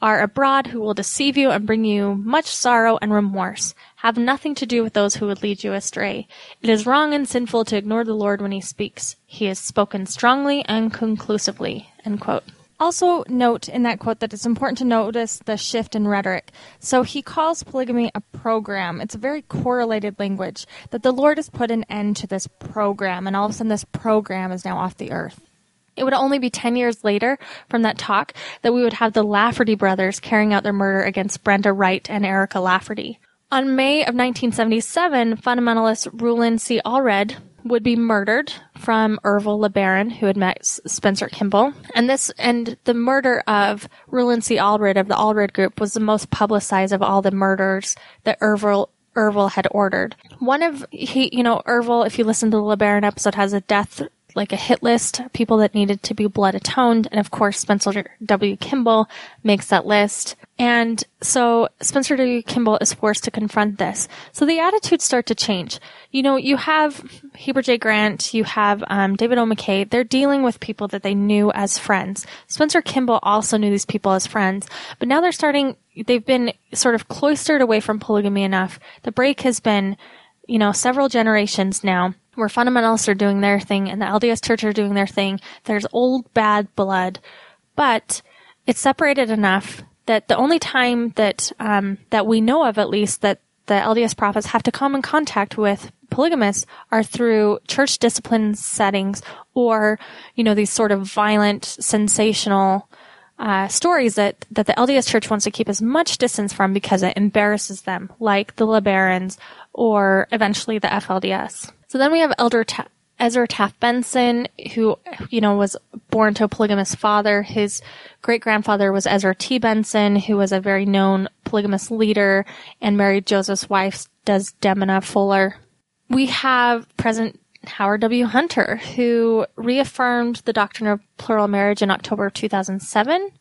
are abroad who will deceive you and bring you much sorrow and remorse. Have nothing to do with those who would lead you astray. It is wrong and sinful to ignore the Lord when he speaks. He has spoken strongly and conclusively. Also note in that quote that it's important to notice the shift in rhetoric. So he calls polygamy a program. It's a very correlated language that the Lord has put an end to this program and all of a sudden this program is now off the earth. It would only be 10 years later from that talk that we would have the Lafferty brothers carrying out their murder against Brenda Wright and Erica Lafferty. On May of 1977, fundamentalist Rulon C. Allred would be murdered from Ervil LeBaron, who had met Spencer Kimball. And this, and the murder of Rulon C. Allred of the Allred group was the most publicized of all the murders that Ervil Ervil had ordered. One of he, you know, Ervil, if you listen to the LeBaron episode, has a death like a hit list, people that needed to be blood atoned, and of course Spencer W. Kimball makes that list. And so Spencer W. Kimball is forced to confront this. So the attitudes start to change. You know, you have Heber J. Grant, you have um, David O. McKay. They're dealing with people that they knew as friends. Spencer Kimball also knew these people as friends, but now they're starting. They've been sort of cloistered away from polygamy enough. The break has been, you know, several generations now where fundamentalists are doing their thing and the LDS church are doing their thing. There's old bad blood, but it's separated enough that the only time that um, that we know of, at least, that the LDS prophets have to come in contact with polygamists are through church discipline settings or, you know, these sort of violent, sensational uh, stories that, that the LDS church wants to keep as much distance from because it embarrasses them, like the LeBarons or eventually the FLDS. So then we have Elder Ta- Ezra Taft Benson, who, you know, was born to a polygamous father. His great grandfather was Ezra T. Benson, who was a very known polygamous leader and married Joseph's wife, Desdemona Fuller. We have President Howard W. Hunter, who reaffirmed the doctrine of plural marriage in October of 2007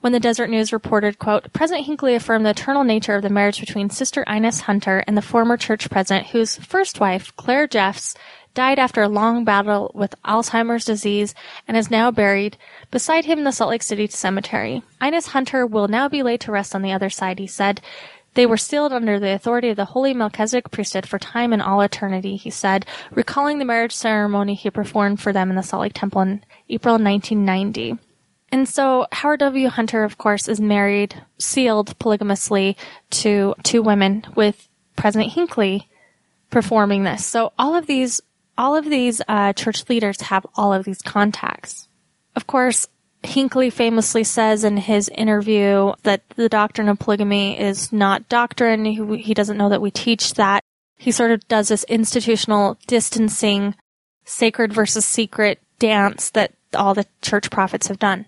when the Deseret News reported, quote, President Hinckley affirmed the eternal nature of the marriage between Sister Inis Hunter and the former church president whose first wife, Claire Jeffs, died after a long battle with Alzheimer's disease and is now buried beside him in the Salt Lake City cemetery. Inis Hunter will now be laid to rest on the other side, he said. They were sealed under the authority of the holy Melchizedek priesthood for time and all eternity, he said, recalling the marriage ceremony he performed for them in the Salt Lake Temple in April 1990. And so Howard W. Hunter, of course, is married, sealed polygamously to two women with President Hinckley performing this. So all of these, all of these uh, church leaders have all of these contacts. Of course, Hinckley famously says in his interview that the doctrine of polygamy is not doctrine. He, he doesn't know that we teach that. He sort of does this institutional distancing, sacred versus secret dance that all the church prophets have done.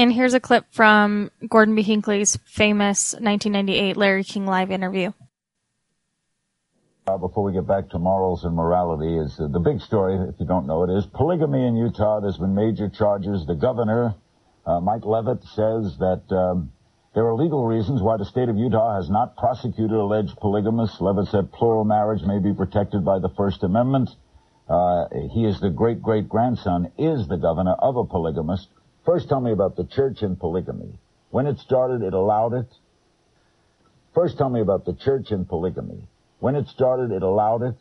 And here's a clip from Gordon B. Hinckley's famous 1998 Larry King Live interview. Uh, before we get back to morals and morality, is uh, the big story, if you don't know it, is polygamy in Utah. There's been major charges. The governor, uh, Mike Leavitt, says that um, there are legal reasons why the state of Utah has not prosecuted alleged polygamists. Leavitt said plural marriage may be protected by the First Amendment. Uh, he is the great great grandson, is the governor of a polygamist. First, tell me about the church and polygamy. When it started, it allowed it. First, tell me about the church and polygamy. When it started, it allowed it.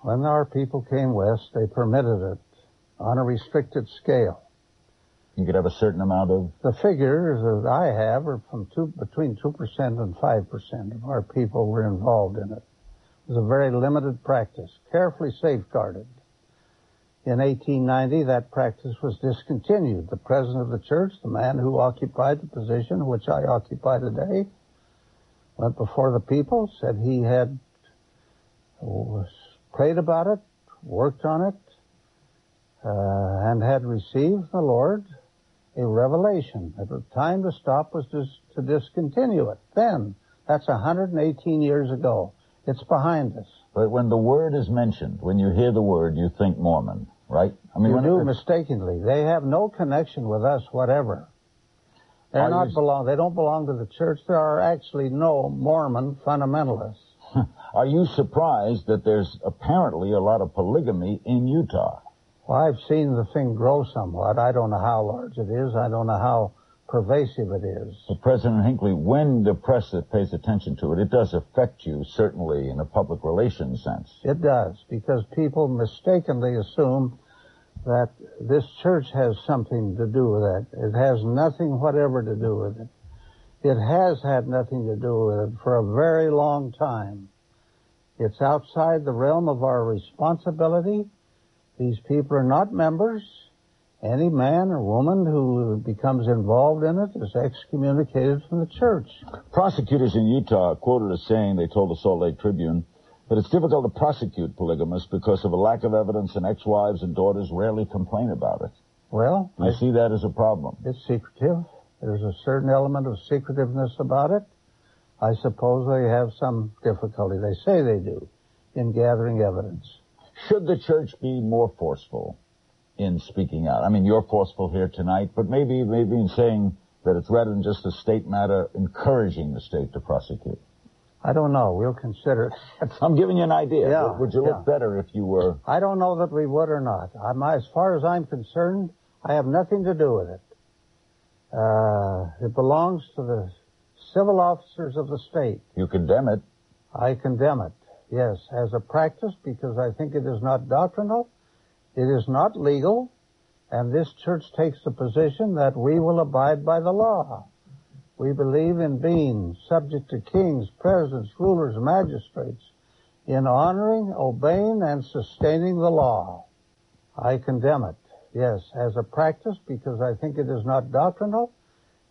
When our people came west, they permitted it on a restricted scale. You could have a certain amount of. The figures that I have are from two, between 2% and 5% of our people were involved in it. It was a very limited practice, carefully safeguarded. In 1890, that practice was discontinued. The president of the church, the man who occupied the position which I occupy today, went before the people, said he had prayed about it, worked on it, uh, and had received the Lord a revelation. That the time to stop was to, to discontinue it. Then, that's 118 years ago. It's behind us. But when the word is mentioned, when you hear the word, you think Mormon, right? I you do it- mistakenly. They have no connection with us whatever. They're not you- belong. They don't belong to the church. There are actually no Mormon fundamentalists. Are you surprised that there's apparently a lot of polygamy in Utah? Well, I've seen the thing grow somewhat. I don't know how large it is. I don't know how pervasive it is. But President Hinckley, when the press pays attention to it, it does affect you, certainly in a public relations sense. It does, because people mistakenly assume that this church has something to do with it. It has nothing whatever to do with it. It has had nothing to do with it for a very long time. It's outside the realm of our responsibility. These people are not members. Any man or woman who becomes involved in it is excommunicated from the church. Prosecutors in Utah quoted as saying, they told the Salt Lake Tribune, that it's difficult to prosecute polygamists because of a lack of evidence and ex-wives and daughters rarely complain about it. Well, you see that as a problem? It's secretive. There's a certain element of secretiveness about it. I suppose they have some difficulty. They say they do in gathering evidence. Should the church be more forceful in speaking out? I mean, you're forceful here tonight, but maybe, maybe in saying that it's rather than just a state matter, encouraging the state to prosecute. I don't know. We'll consider it. I'm giving you an idea. Yeah, Would- Would you look yeah. better if you were? I don't know that we would or not. I'm, as far as I'm concerned, I have nothing to do with it. Uh, it belongs to the civil officers of the state. You condemn it. I condemn it, yes, as a practice because I think it is not doctrinal, it is not legal, and this church takes the position that we will abide by the law. We believe in being subject to kings, presidents, rulers, magistrates, in honoring, obeying, and sustaining the law. I condemn it, yes, as a practice because I think it is not doctrinal,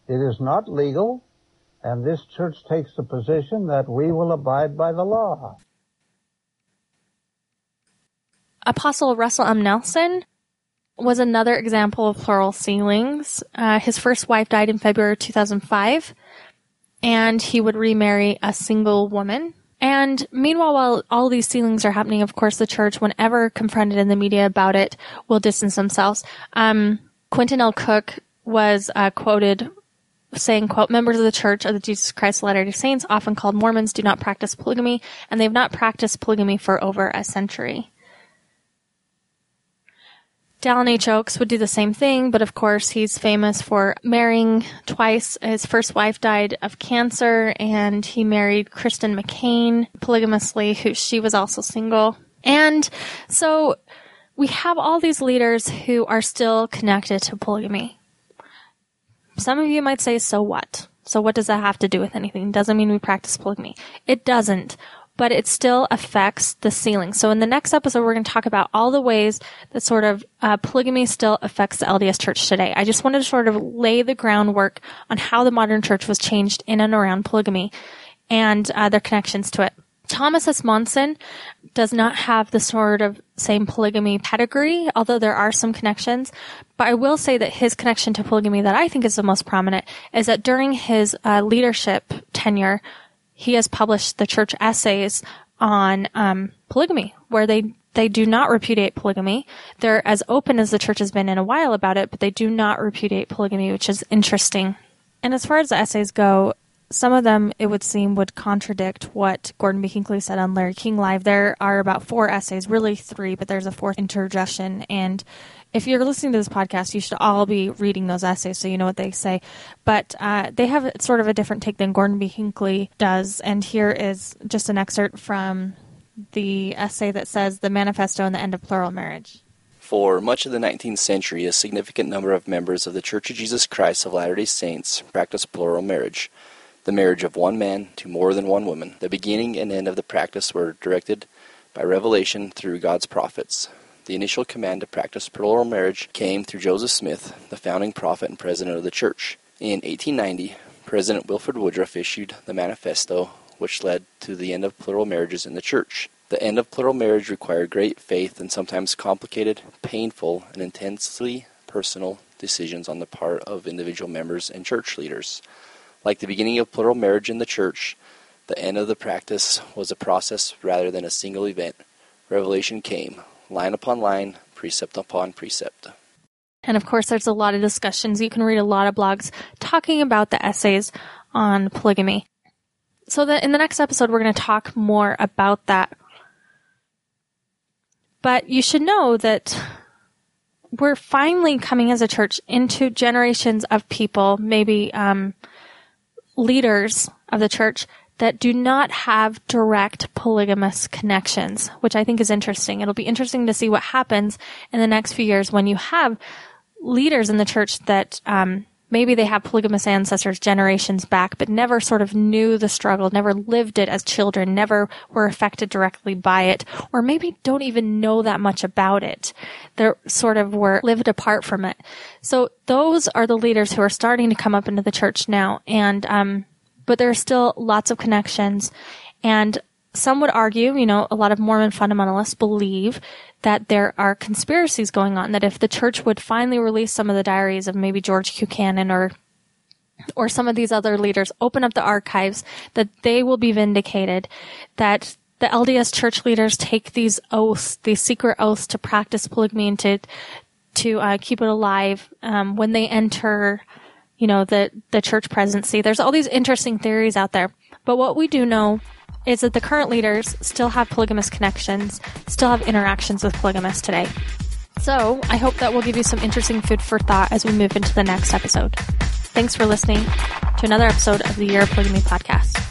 it is not legal, and this church takes the position that we will abide by the law. Apostle Russell M. Nelson was another example of plural sealings. Uh, his first wife died in February 2005, and he would remarry a single woman. And meanwhile, while all these sealings are happening, of course, the church, whenever confronted in the media about it, will distance themselves. Um, Quentin L. Cook was uh, quoted saying, quote, members of the Church of the Jesus Christ of Latter-day Saints, often called Mormons, do not practice polygamy, and they've not practiced polygamy for over a century. Dallin H. Oaks would do the same thing, but of course he's famous for marrying twice. His first wife died of cancer, and he married Kristen McMain polygamously, who she was also single. And so we have all these leaders who are still connected to polygamy. Some of you might say, so what? So what does that have to do with anything? Doesn't mean we practice polygamy. It doesn't, but it still affects the sealing. So in the next episode, we're going to talk about all the ways that sort of uh, polygamy still affects the LDS church today. I just wanted to sort of lay the groundwork on how the modern church was changed in and around polygamy and uh, their connections to it. Thomas S. Monson does not have the sort of same polygamy pedigree, although there are some connections. But I will say that his connection to polygamy that I think is the most prominent is that during his uh, leadership tenure, he has published the church essays on um, polygamy, where they they do not repudiate polygamy. They're as open as the church has been in a while about it, but they do not repudiate polygamy, which is interesting. And as far as the essays go, some of them, it would seem, would contradict what Gordon B. Hinckley said on Larry King Live. There are about four essays, really three, but there's a fourth interjection. And if you're listening to this podcast, you should all be reading those essays so you know what they say. But uh, they have sort of a different take than Gordon B. Hinckley does. And here is just an excerpt from the essay that says The Manifesto and the End of Plural Marriage. For much of the 19th century, a significant number of members of the Church of Jesus Christ of Latter day Saints practiced plural marriage, the marriage of one man to more than one woman. The beginning and end of the practice were directed by revelation through God's prophets. The initial command to practice plural marriage came through Joseph Smith, the founding prophet and president of the church. In 1890, President Wilford Woodruff issued the Manifesto, which led to the end of plural marriages in the church. The end of plural marriage required great faith and sometimes complicated, painful, and intensely personal decisions on the part of individual members and church leaders. Like the beginning of plural marriage in the church, the end of the practice was a process rather than a single event. Revelation came, line upon line, precept upon precept. And of course, there's a lot of discussions. You can read a lot of blogs talking about the essays on polygamy. So that in the next episode, we're going to talk more about that. But you should know that we're finally coming as a church into generations of people, maybe um, leaders of the church that do not have direct polygamous connections, which I think is interesting. It'll be interesting to see what happens in the next few years when you have leaders in the church that um, maybe they have polygamous ancestors generations back, but never sort of knew the struggle, never lived it as children, never were affected directly by it, or maybe don't even know that much about it. They sort of were lived apart from it. So those are the leaders who are starting to come up into the church now, and um, but there are still lots of connections. And some would argue, you know, a lot of Mormon fundamentalists believe that there are conspiracies going on, that if the church would finally release some of the diaries of maybe George Q. Cannon or or some of these other leaders, open up the archives, that they will be vindicated, that the LDS church leaders take these oaths, these secret oaths to practice polygamy and to, to uh, keep it alive um, when they enter you know, the, the church presidency. There's all these interesting theories out there. But what we do know is that the current leaders still have polygamous connections, still have interactions with polygamists today. So I hope that will give you some interesting food for thought as we move into the next episode. Thanks for listening to another episode of the Year of Polygamy podcast.